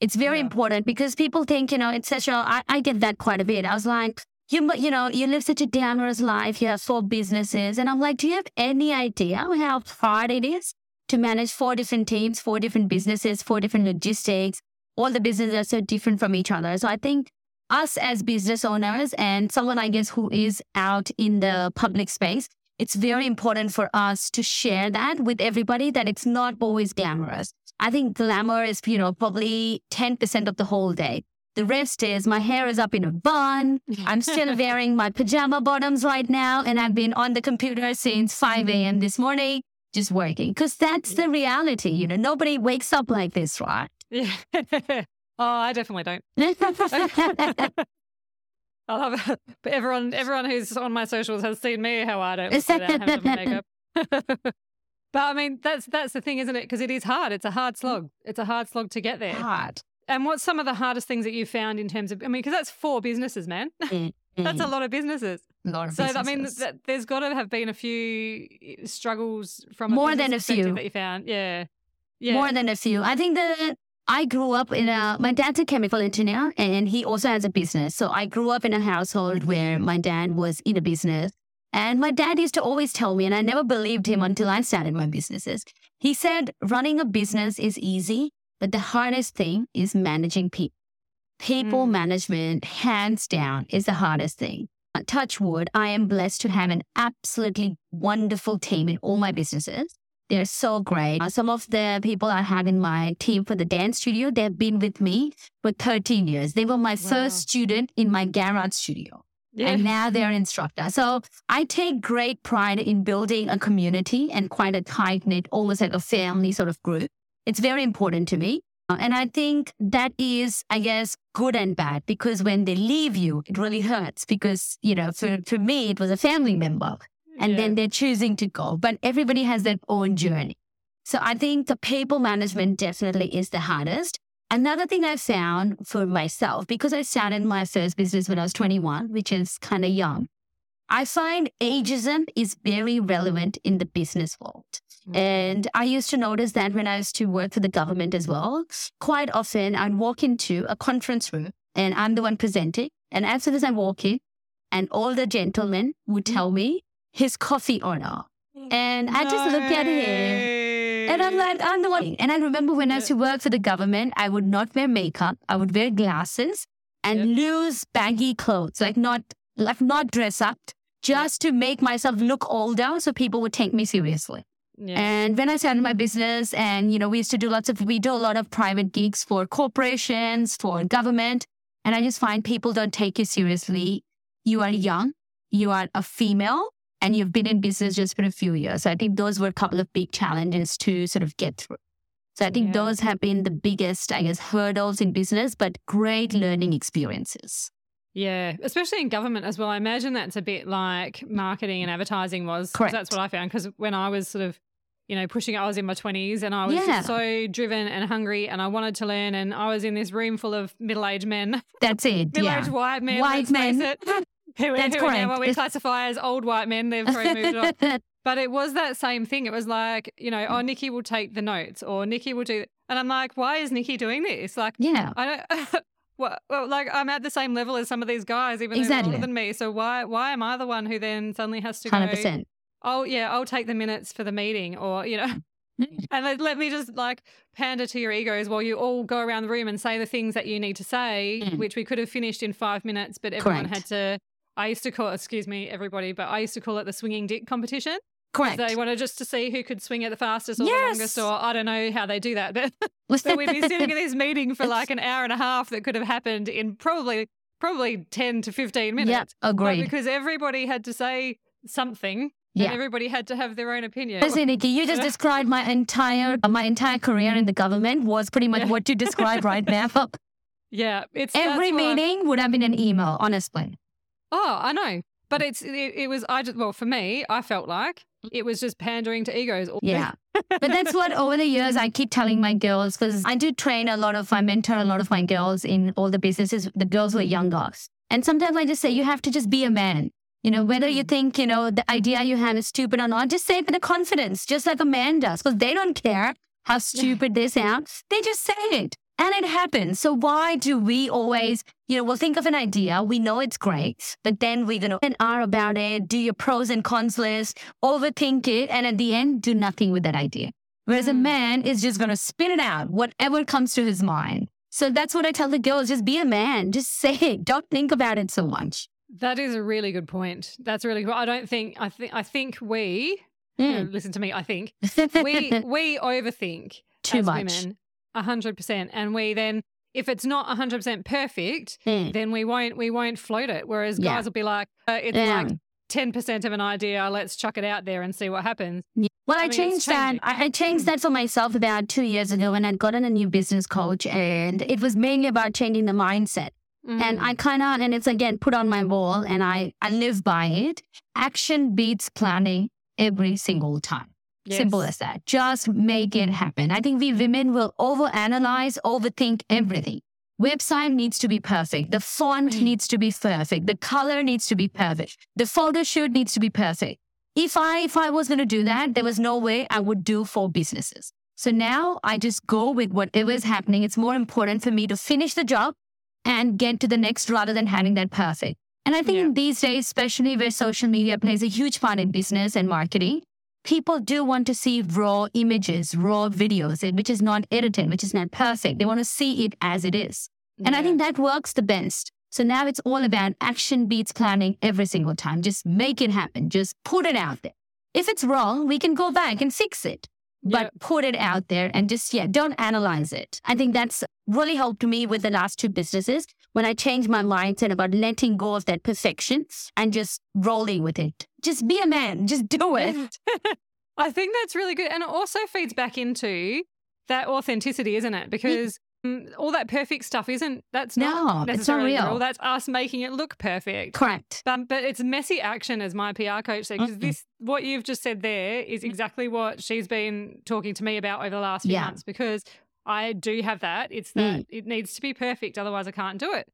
Speaker 2: It's very
Speaker 1: Yeah.
Speaker 2: important because people think, you know, it's such a, I, I get that quite a bit. I was like, you, you know, you live such a glamorous life. You have four businesses. And I'm like, do you have any idea how hard it is to manage four different teams, four different businesses, four different logistics? All the businesses are so different from each other. So I think us as business owners and someone, I guess, who is out in the public space, it's very important for us to share that with everybody that it's not always glamorous. I think glamour is, you know, probably 10% of the whole day. The rest is my hair is up in a bun. I'm still wearing my pajama bottoms right now. And I've been on the computer since 5 a.m. this morning, just working. Because that's the reality. You know, nobody wakes up like this, right?
Speaker 1: oh i definitely don't i love it but everyone everyone who's on my socials has seen me how i don't without having my makeup but i mean that's that's the thing isn't it because it is hard it's a hard mm. slog it's a hard slog to get there
Speaker 2: Hard.
Speaker 1: And what's some of the hardest things that you found in terms of? I mean, because that's four businesses, man. Mm, that's a mm. lot of businesses.
Speaker 2: lot of
Speaker 1: So I mean,
Speaker 2: businesses.
Speaker 1: that, there's got to have been a few eh, struggles from a
Speaker 2: More than a few.
Speaker 1: that you found. Yeah, yeah.
Speaker 2: More than a few. I think that I grew up in a, my dad's a chemical engineer and he also has a business. So I grew up in a household where my dad was in a business. And my dad used to always tell me, and I never believed him until I started my businesses. He said, running a business is easy, but the hardest thing is managing people. People
Speaker 1: Mm.
Speaker 2: management, hands down, is the hardest thing. Uh, Touch wood, I am blessed to have an absolutely wonderful team in all my businesses. They're so great. Uh, some of the people I have in my team for the dance studio, they've been with me for 13 years. They were my
Speaker 1: Wow.
Speaker 2: first student in my garage studio
Speaker 1: yeah.
Speaker 2: and now they're an instructor. So I take great pride in building a community and quite a tight knit, almost like a family sort of group. It's very important to me. Uh, And I think that is, I guess, good and bad because when they leave you, it really hurts because, you know, for, for me, it was a family member and
Speaker 1: Yeah.
Speaker 2: then they're choosing to go. But everybody has their own journey. So I think the people management definitely is the hardest. Another thing I found for myself, because I started my first business when I was 21, which is kind of young, I find ageism is very relevant in the business world.
Speaker 1: Mm.
Speaker 2: And I used to notice that when I used to work for the government as well. Quite often I'd walk into a conference room and I'm the one presenting. And as soon as I walk in, an older gentleman would tell me his coffee order. And I just look at him and I'm like, I'm the one. And I remember when I used to work for the government, I would not wear makeup. I would wear glasses and loose baggy clothes, like not like not dress up, just to make myself look older so people would take me seriously.
Speaker 1: yeah.
Speaker 2: And when I started my business, and you know, we used to do lots of we do a lot of private gigs for corporations, for government, and I just find people don't take you seriously. You are young, you are a female, and you've been in business just for a few years. So I think those were a couple of big challenges to sort of get through. So I think
Speaker 1: Yeah.
Speaker 2: those have been the biggest, I guess, hurdles in business, but great learning experiences.
Speaker 1: Yeah, especially in government as well. I imagine that's a bit like marketing and advertising was. 'cause That's what I found because when I was sort of, you know, pushing, I was in my 20s and I was
Speaker 2: Yeah.
Speaker 1: so driven and hungry and I wanted to learn. And I was in this room full of middle aged men,
Speaker 2: That's it.
Speaker 1: middle
Speaker 2: yeah.
Speaker 1: aged white men.
Speaker 2: White men.
Speaker 1: Who,
Speaker 2: That's
Speaker 1: who now what we classify as old white men. They've probably moved on. But it was that same thing. It was like, you know, oh, Nikki will take the notes or Nikki will do. And I'm like, why is Nikki doing this? Like,
Speaker 2: yeah.
Speaker 1: I don't. well, well, like I'm at the same level as some of these guys, even though they're older than me. So why why am I the one who then suddenly has to
Speaker 2: Hundred
Speaker 1: go?
Speaker 2: percent.
Speaker 1: Oh yeah, I'll take the minutes for the meeting, or you know, and let, let me just like pander to your egos while you all go around the room and say the things that you need to say,
Speaker 2: Mm.
Speaker 1: which we could have finished in five minutes, but everyone
Speaker 2: Correct.
Speaker 1: had to. I used to call excuse me everybody, but I used to call it the swinging dick competition.
Speaker 2: Correct.
Speaker 1: They wanted just to see who could swing it the fastest or the longest, or I don't know how they do that, but so we'd be sitting in this meeting for like an hour and a half that could have happened in probably probably 10 to 15 minutes.
Speaker 2: yeah,
Speaker 1: But
Speaker 2: agreed.
Speaker 1: because everybody had to say something
Speaker 2: Yeah.
Speaker 1: and everybody had to have their own opinion.
Speaker 2: Listen, Nikki, you just described my entire my entire career in the government was pretty much
Speaker 1: Yeah.
Speaker 2: what you described right now.
Speaker 1: Yeah, it's
Speaker 2: Every meeting would have been an email, honestly.
Speaker 1: Oh, I know. But mm. it's it, it was I just well for me, I felt like it was just pandering to egos.
Speaker 2: Yeah. but that's what over the years I keep telling my girls because I do train a lot of, I mentor a lot of my girls in all the businesses, the girls who are younger. And sometimes I just say, you have to just be a man. You know, whether you mm. think, you know, the idea you have is stupid or not, just say it with a confidence, just like a man does, because they don't care how stupid they sound. They just say it and it happens. So why do we always, you know, we'll think of an idea, we know it's great, but then we're to an hour about it, do your pros and cons list, overthink it, and at the end, do nothing with that idea. Whereas a
Speaker 1: Mm.
Speaker 2: man is just going to spit it out, whatever comes to his mind. So that's what I tell the girls just be a man, just say it, don't think about it so much.
Speaker 1: That is a really good point. That's really good. I don't think I think I think we you know,
Speaker 2: Mm.
Speaker 1: listen to me, I think we we overthink
Speaker 2: Too much.
Speaker 1: women a hundred percent. And we then if it's not a hundred percent perfect,
Speaker 2: Mm.
Speaker 1: then we won't we won't float it. Whereas
Speaker 2: Yeah.
Speaker 1: guys will be like, uh, it's
Speaker 2: Yeah.
Speaker 1: like ten percent of an idea. Let's chuck it out there and see what happens.
Speaker 2: Yeah. Well, I,
Speaker 1: I mean,
Speaker 2: changed that. I, changed that for myself about two years ago when I'd gotten a new business coach, and it was mainly about changing the mindset. And
Speaker 1: Mm.
Speaker 2: I kind of, and it's again put on my wall, and I I live by it. Action beats planning every single time. Simple as that. Just make it happen. I think we women will overanalyze, overthink everything. Website needs to be perfect. The font
Speaker 1: Mm.
Speaker 2: needs to be perfect. The color needs to be perfect. The photo shoot needs to be perfect. If I if I was going to do that, there was no way I would do four businesses. So now I just go with whatever is happening. It's more important for me to finish the job and get to the next rather than having that perfect. And I think
Speaker 1: Yeah.
Speaker 2: these days, especially where social media plays a huge part in business and marketing, people do want to see raw images, raw videos, eh, which is not edited, which is not perfect. They want to see it as it is. And I think that works the best. So now it's all about action beats planning every single time. Just make it happen. Just put it out there. If it's wrong, we can go back and fix it. But
Speaker 1: Yeah.
Speaker 2: put it out there and just, yeah, don't analyze it. I think that's really helped me with the last two businesses when I changed my mindset about letting go of that perfection and just rolling with it. Just be a man, just do it.
Speaker 1: I think that's really good. And it also feeds back into that authenticity, isn't it? Because mm, all that perfect stuff isn't, that's
Speaker 2: No,
Speaker 1: not
Speaker 2: it's not
Speaker 1: necessarily
Speaker 2: real.
Speaker 1: That's us making it look perfect.
Speaker 2: Correct.
Speaker 1: Um, but it's messy action, as my PR coach said, because
Speaker 2: Mhm.
Speaker 1: this, what you've just said there is exactly what she's been talking to me about over the last few
Speaker 2: Yeah.
Speaker 1: months, because I do have that. It's that it needs to be perfect, otherwise I can't do it.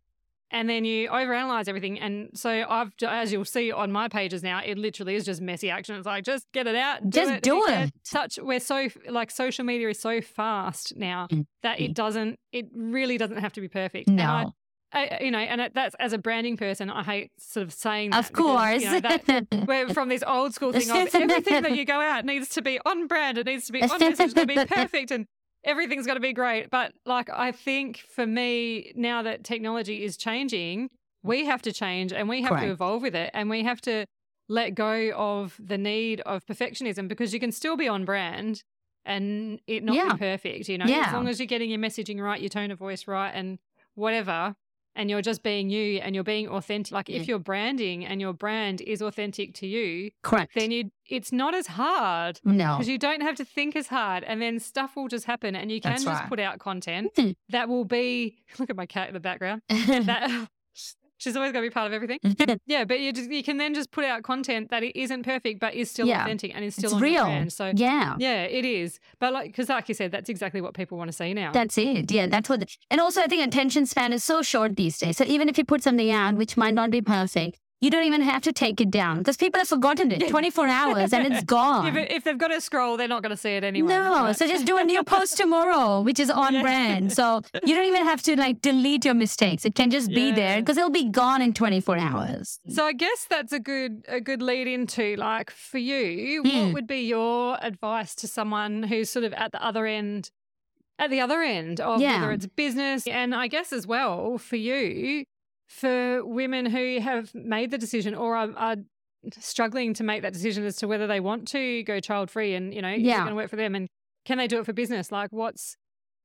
Speaker 1: And then you overanalyze everything. And so I've, as you'll see on my pages now, it literally is just messy action. It's like, just get it out. Do
Speaker 2: Just
Speaker 1: it.
Speaker 2: do it.
Speaker 1: Such, we're so, like, social media is so fast now
Speaker 2: Mm.
Speaker 1: that it doesn't, it really doesn't have to be perfect. And I,
Speaker 2: No,
Speaker 1: I, you know, and that's as a branding person, I hate sort of saying that.
Speaker 2: of
Speaker 1: because,
Speaker 2: course.
Speaker 1: you know, that, we're from this old school thing of everything that you go out needs to be on brand. It needs to be on message. It's to be perfect, and everything's got to be great. But like, I think for me now that technology is changing, we have to change and we have
Speaker 2: Correct.
Speaker 1: to evolve with it, and we have to let go of the need of perfectionism because you can still be on brand and it not
Speaker 2: Yeah.
Speaker 1: be perfect. You know, as long as you're getting your messaging right, your tone of voice right, and whatever and you're just being you and you're being authentic like if
Speaker 2: Mm.
Speaker 1: you're branding and your brand is authentic to you
Speaker 2: Correct.
Speaker 1: then you it's not as hard
Speaker 2: no.
Speaker 1: because you don't have to think as hard and then stuff will just happen and you can
Speaker 2: That's
Speaker 1: just
Speaker 2: right.
Speaker 1: put out content
Speaker 2: Mm.
Speaker 1: that will be look at my cat in the background that she's always got to be part of everything yeah but you just you can then just put out content that it isn't perfect but is still
Speaker 2: Yeah.
Speaker 1: authentic and is still
Speaker 2: real.
Speaker 1: brand so
Speaker 2: yeah.
Speaker 1: yeah it is but like because like you said that's exactly what people want to see now
Speaker 2: That's it. Yeah, that's what. and also, I think attention span is so short these days. So even if you put something out which might not be perfect, you don't even have to take it down because people have forgotten it 24 hours and it's gone.
Speaker 1: If, it- if they've got a scroll, they're not going to see it anyway.
Speaker 2: No,
Speaker 1: right?
Speaker 2: so just do a new post tomorrow, which is on
Speaker 1: Yeah.
Speaker 2: brand. So you don't even have to like delete your mistakes. It can just be there because it'll be gone in 24 hours.
Speaker 1: So I guess that's a good a good lead into like for you, what
Speaker 2: Mm.
Speaker 1: would be your advice to someone who's sort of at the other end at the other end of
Speaker 2: Yeah.
Speaker 1: whether it's business and I guess as well for you for women who have made the decision or are, are struggling to make that decision as to whether they want to go child free and you know is it going to work for them and can they do it for business like what's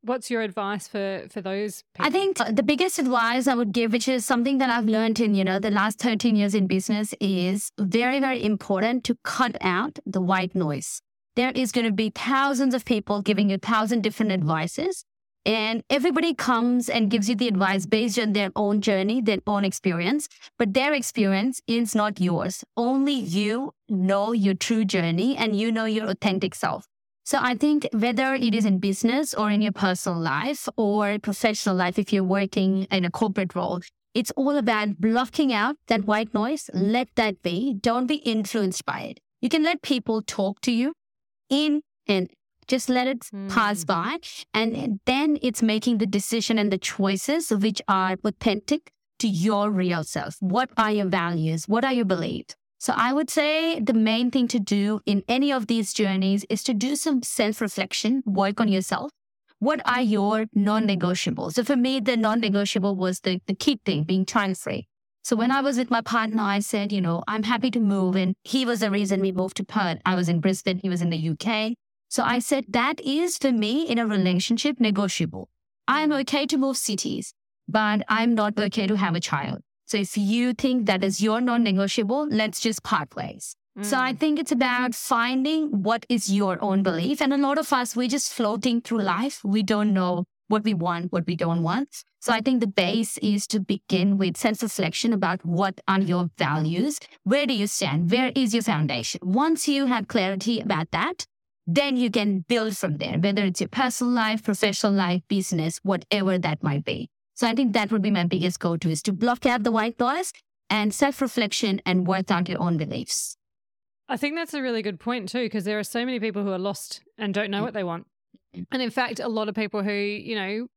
Speaker 1: what's your advice for for those people
Speaker 2: I think the biggest advice I would give, which is something that I've learned in, you know, the last 13 years in business is very, very important to cut out the white noise. There is going to be thousands of people giving you thousand different advices. And everybody comes and gives you the advice based on their own journey, their own experience, but their experience is not yours. Only you know your true journey and you know your authentic self. So I think whether it is in business or in your personal life or professional life, if you're working in a corporate role, it's all about blocking out that white noise. Let that be. Don't be influenced by it. You can let people talk to you in and just let it pass
Speaker 1: Mm.
Speaker 2: by. And then it's making the decision and the choices which are authentic to your real self. What are your values? What are your beliefs? So I would say the main thing to do in any of these journeys is to do some self reflection, work on yourself. What are your non negotiables? So for me, the non negotiable was the, the key thing, being child free. So when I was with my partner, I said, you know, I'm happy to move. And he was the reason we moved to Perth. I was in Brisbane, he was in the UK. So I said, that is for me in a relationship negotiable. I'm okay to move cities, but I'm not okay to have a child. So if you think that is your non negotiable, let's just part ways. So I
Speaker 1: Mm.
Speaker 2: think it's about finding what is your own belief. And a lot of us, we're just floating through life. We don't know what we want, what we don't want. So I think the base is to begin with sense reflection about what are your values? Where do you stand? Where is your foundation? Once you have clarity about that, then you can build from there, whether it's your personal life, professional life, business, whatever that might be. So I think that would be my biggest go to is to block out the white noise and self reflection and work out your own beliefs.
Speaker 1: I think that's a really good point too, because there are so many people who are lost and don't know what they want. And in fact, a lot of people who, you know,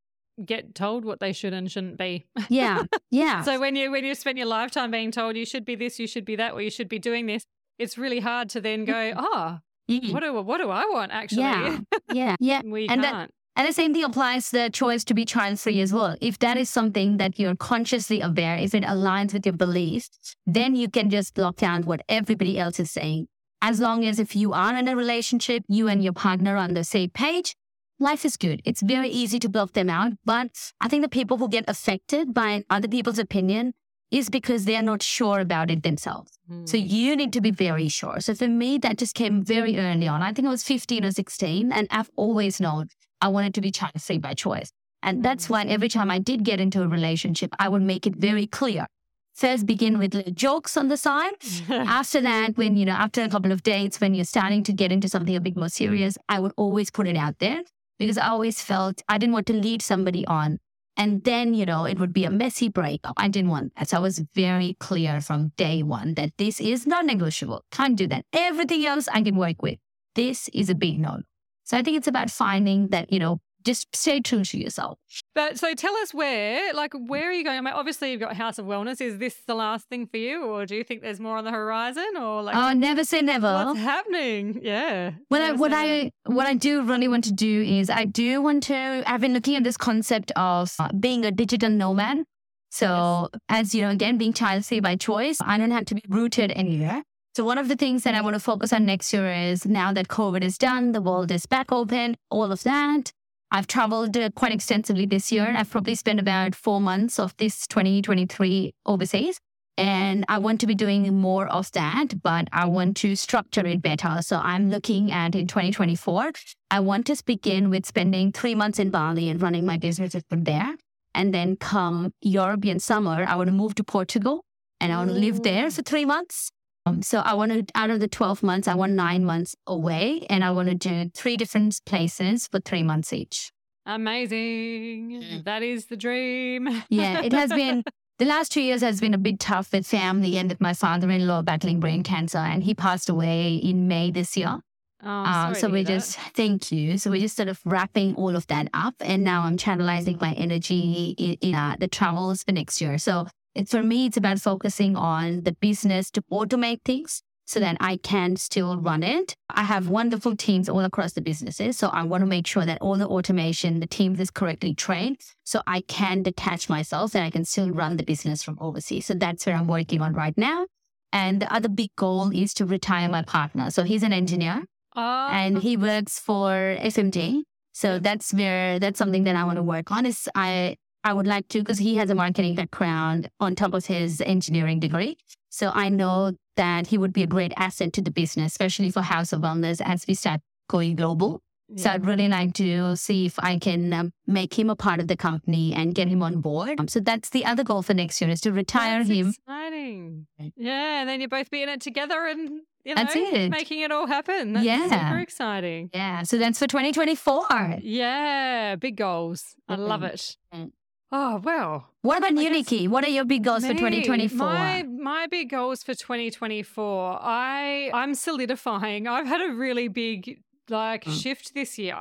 Speaker 1: get told what they should and shouldn't be.
Speaker 2: Yeah. Yeah.
Speaker 1: so when you when you spend your lifetime being told you should be this, you should be that, or you should be doing this, it's really hard to then go, oh,
Speaker 2: Mm.
Speaker 1: what do what do I want actually?
Speaker 2: Yeah. yeah. Yeah.
Speaker 1: we
Speaker 2: And
Speaker 1: can't.
Speaker 2: And the same thing applies the choice to be child free as well. If that is something that you're consciously aware, if it aligns with your beliefs, then you can just block out what everybody else is saying. As long as if you are in a relationship, you and your partner are on the same page, life is good. It's very easy to block them out. But I think the people who get affected by other people's opinion is because they are not sure about it themselves. So
Speaker 1: Mm.
Speaker 2: you need to be very sure. So for me, that just came very early on. I think I was 15 or 16, and I've always known I wanted to be child free by choice. And that's why every time I did get into a relationship, I would make it very clear. First, begin with little jokes on the side. After that, when, you know, after a couple of dates, when you're starting to get into something a bit more serious, I would always put it out there because I always felt I didn't want to lead somebody on. And then, you know, it would be a messy breakup. I didn't want that. So I was very clear from day one that this is non negotiable. Can't do that. Everything else I can work with. This is a big no. So I think it's about finding that, you know, just stay true to yourself.
Speaker 1: But so tell us where, like, where are you going? I mean, obviously you've got House of Wellness. Is this the last thing for you, or do you think there's more on the horizon, or like
Speaker 2: Oh, never say never.
Speaker 1: what's happening? Yeah.
Speaker 2: What I, what I what I do really want to do is I do want to I've been looking at this concept of uh, being a digital nomad. So as you know, again, being child free by choice, I don't have to be rooted anywhere. So one of the things that I want to focus on next year is now that COVID is done, the world is back open, all of that. I've traveled uh, quite extensively this year. I've probably spent about four months of this 2023 overseas. And I want to be doing more of that, but I want to structure it better. So I'm looking at in 2024, I want to begin with spending three months in Bali and running my business from there. And then come European summer, I want to move to Portugal and I want to live there for three months. Um, so I want to, out of the 12 months, I want nine months away and I want to do three different places for three months each.
Speaker 1: Amazing.
Speaker 2: Mm.
Speaker 1: That is the dream.
Speaker 2: Yeah, it has been the last two years has been a bit tough with family and with my father-in-law battling brain cancer, and he passed away in May this year.
Speaker 1: Oh,
Speaker 2: Um, so we
Speaker 1: that.
Speaker 2: just thank you. So we're just sort of wrapping all of that up, and now I'm channelizing my energy in, in uh, the travels for next year. So it, for me, it's about focusing on the business to automate things so that I can still run it. I have wonderful teams all across the businesses, so I want to make sure that all the automation, the teams is correctly trained, so I can detach myself and I can still run the business from overseas. So that's where I'm working on right now. And the other big goal is to retire my partner. So he's an engineer
Speaker 1: Oh,
Speaker 2: and he works for FMG. So that's where that's something that I want to work on. Is I I would like to because he has a marketing background on top of his engineering degree. So I know that he would be a great asset to the business, especially for House of Wellness as we start going global. So. I'd really like to see if I can um, make him a part of the company and get him on board. Um, so that's the other goal for next year is to retire
Speaker 1: That's
Speaker 2: him.
Speaker 1: exciting. Yeah, and then you are both being it together and you know
Speaker 2: That's it.
Speaker 1: making it all happen. That's
Speaker 2: Yeah.
Speaker 1: super exciting.
Speaker 2: Yeah. So that's for 2024.
Speaker 1: Yeah, big goals. I love
Speaker 2: Mhm.
Speaker 1: it. Oh well.
Speaker 2: What about you, Nikki? What are your big goals for 2024?
Speaker 1: My my big goals for 2024. I I'm solidifying. I've had a really big like
Speaker 2: Mm.
Speaker 1: shift this year.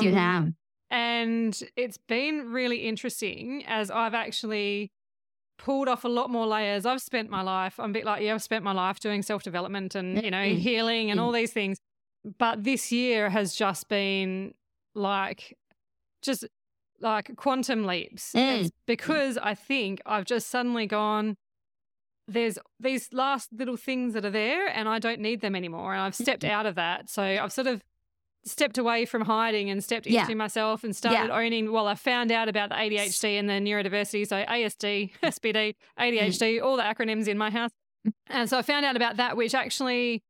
Speaker 2: you
Speaker 1: Um,
Speaker 2: have.
Speaker 1: And it's been really interesting as I've actually pulled off a lot more layers. I've spent my life, I'm a bit like, yeah, I've spent my life doing self development and, you know,
Speaker 2: Mm.
Speaker 1: healing and
Speaker 2: Mm.
Speaker 1: all these things. But this year has just been like, just like quantum leaps.
Speaker 2: Mm.
Speaker 1: It's because I think I've just suddenly gone, there's these last little things that are there and I don't need them anymore. And I've stepped mm-hmm. out of that. So I've sort of stepped away from hiding and stepped
Speaker 2: Yeah.
Speaker 1: into myself and started owning. Well, I found out about the ADHD and the neurodiversity. So ASD, SPD, mm. ADHD, all the acronyms in my house. Mm. And so I found out about that, which actually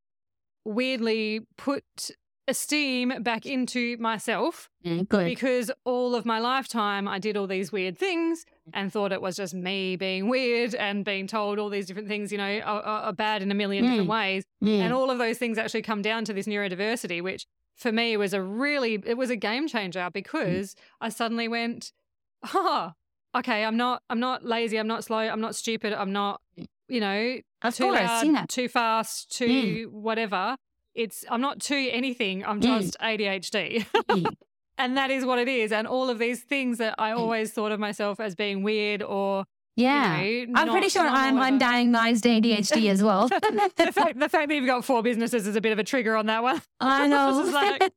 Speaker 1: weirdly put esteem back into myself
Speaker 2: Mm,
Speaker 1: because all of my lifetime I did all these weird things and thought it was just me being weird and being told all these different things, you know, are, are bad in a million different
Speaker 2: Mm.
Speaker 1: ways.
Speaker 2: Mm,
Speaker 1: And all of those things actually come down to this neurodiversity, which for me was a really, it was a game changer because I suddenly went, oh, okay, I'm not, I'm not lazy, I'm not slow, I'm not stupid, I'm not, you know,
Speaker 2: of
Speaker 1: too
Speaker 2: course,
Speaker 1: loud, too fast, too whatever. It's, I'm not too anything, I'm
Speaker 2: Mm.
Speaker 1: just ADHD.
Speaker 2: Mm,
Speaker 1: And that is what it is. And all of these things that. I always thought of myself as being weird or,
Speaker 2: yeah.
Speaker 1: you know,
Speaker 2: I'm pretty sure I'm undiagnosed ADHD as well.
Speaker 1: the, fact, the fact that you've got four businesses is a bit of a trigger on that one.
Speaker 2: I
Speaker 1: This
Speaker 2: know.
Speaker 1: is like-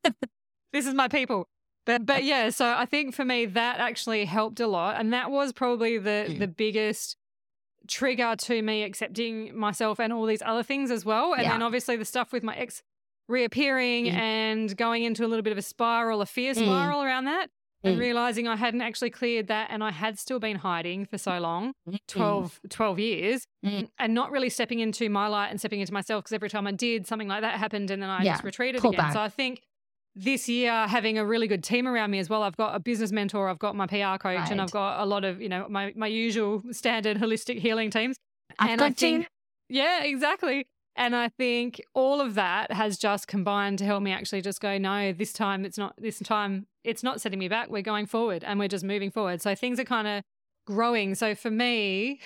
Speaker 1: This is my people. But but yeah, so I think for me that actually helped a lot. And that was probably the
Speaker 2: Mm.
Speaker 1: the biggest trigger to me accepting myself and all these other things as well. And
Speaker 2: Yeah.
Speaker 1: then obviously the stuff with my ex reappearing
Speaker 2: Mm.
Speaker 1: and going into a little bit of a spiral, a fear
Speaker 2: Mm.
Speaker 1: spiral around that. And
Speaker 2: Mm.
Speaker 1: realizing I hadn't actually cleared that and I had still been hiding for so long 12, 12 years
Speaker 2: Mm.
Speaker 1: and not really stepping into my light and stepping into myself because every time I did, something like that happened and then I
Speaker 2: Yeah,
Speaker 1: just retreated
Speaker 2: pull
Speaker 1: again.
Speaker 2: back.
Speaker 1: So I think this year, having a really good team around me as well, I've got a business mentor, I've got my PR coach, and I've got a lot of, you know, my, my usual standard holistic healing teams.
Speaker 2: I've
Speaker 1: and I
Speaker 2: got you.
Speaker 1: yeah, exactly. And I think all of that has just combined to help me actually just go, no, this time it's not, this time it's not setting me back. We're going forward and we're just moving forward. So things are kind of growing. So for me,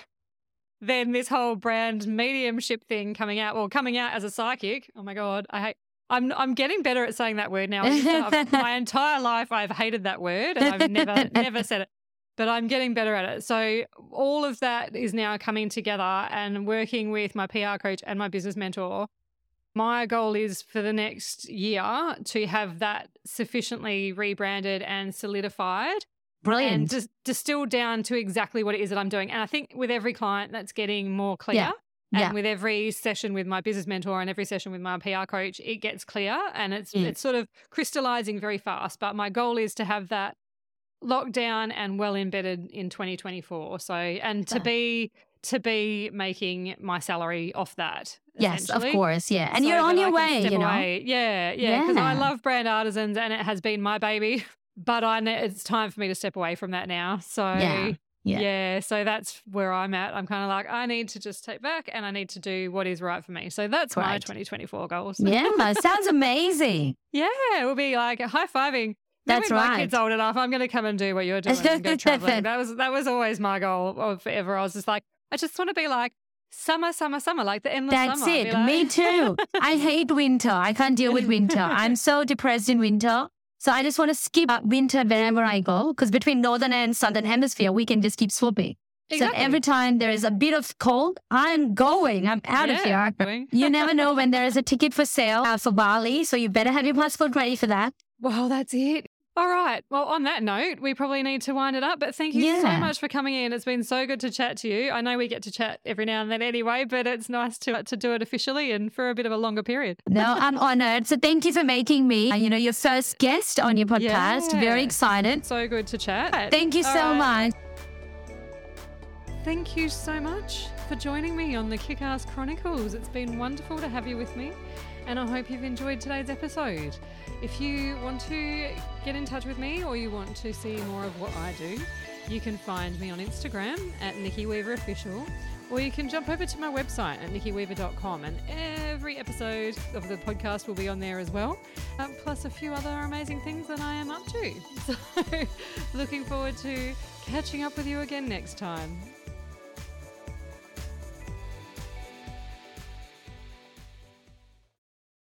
Speaker 1: then this whole brand mediumship thing coming out, well, coming out as a psychic. Oh my God, I hate. I'm I'm getting better at saying that word now. My entire life, I've hated that word, and I've never never said it. But I'm getting better at it. So all of that is now coming together, and working with my PR coach and my business mentor. My goal is for the next year to have that sufficiently rebranded and solidified
Speaker 2: Brilliant.
Speaker 1: and dis- distilled down to exactly what it is that I'm doing. And I think with every client, that's getting more clear.
Speaker 2: Yeah.
Speaker 1: And
Speaker 2: Yeah.
Speaker 1: with every session with my business mentor and every session with my PR coach, it gets clear and it's
Speaker 2: Mm.
Speaker 1: it's sort of crystallizing very fast. But my goal is to have that locked down and well embedded in 2024. So and to be to be making my salary off that.
Speaker 2: yes, of course. Yeah. And
Speaker 1: So
Speaker 2: you're on your way, you know.
Speaker 1: away. Yeah, yeah. Because I love brand artisans and it has been my baby. But I know it's time for me to step away from that now. So
Speaker 2: Yeah, yeah.
Speaker 1: yeah, so that's where I'm at. I'm kind of like I need to just take back and I need to do what is right for me. So that's my 2024 goals.
Speaker 2: Yeah, sounds amazing.
Speaker 1: Yeah, we'll be like high fiving
Speaker 2: That's
Speaker 1: when
Speaker 2: right.
Speaker 1: My kid's old enough. I'm going to come and do what you're doing. and go traveling. That was that was always my goal of forever. I was just like, I just want to be like summer, summer, summer, like the endless
Speaker 2: That's
Speaker 1: summer.
Speaker 2: it.
Speaker 1: Like...
Speaker 2: Me too. I hate winter. I can't deal with winter. I'm so depressed in winter. So I just want to skip winter wherever I go because between northern and southern hemisphere, we can just keep swapping. Exactly. So every time there is a bit of cold, I'm going. I'm out yeah, of here. you never know when there is a ticket for sale uh, for Bali. So you better have your passport ready for that.
Speaker 1: Well, that's it. All right. Well, on that note, we probably need to wind it up. But thank you yeah. so much for coming in. It's been so good to chat to you. I know we get to chat every now and then anyway, but it's nice to to do it officially and for a bit of a longer period.
Speaker 2: No, I'm honored. So thank you for making me, you know, your first guest on your podcast. Yeah. Very excited.
Speaker 1: So good to chat.
Speaker 2: Thank you All so right. much.
Speaker 1: Thank you so much for joining me on the Kickass Chronicles. It's been wonderful to have you with me, and I hope you've enjoyed today's episode. If you want to get in touch with me or you want to see more of what I do, you can find me on Instagram at Nikki Weaver Official, or you can jump over to my website at nikkiweaver.com, and every episode of the podcast will be on there as well, uh, plus a few other amazing things that I am up to. So, looking forward to catching up with you again next time.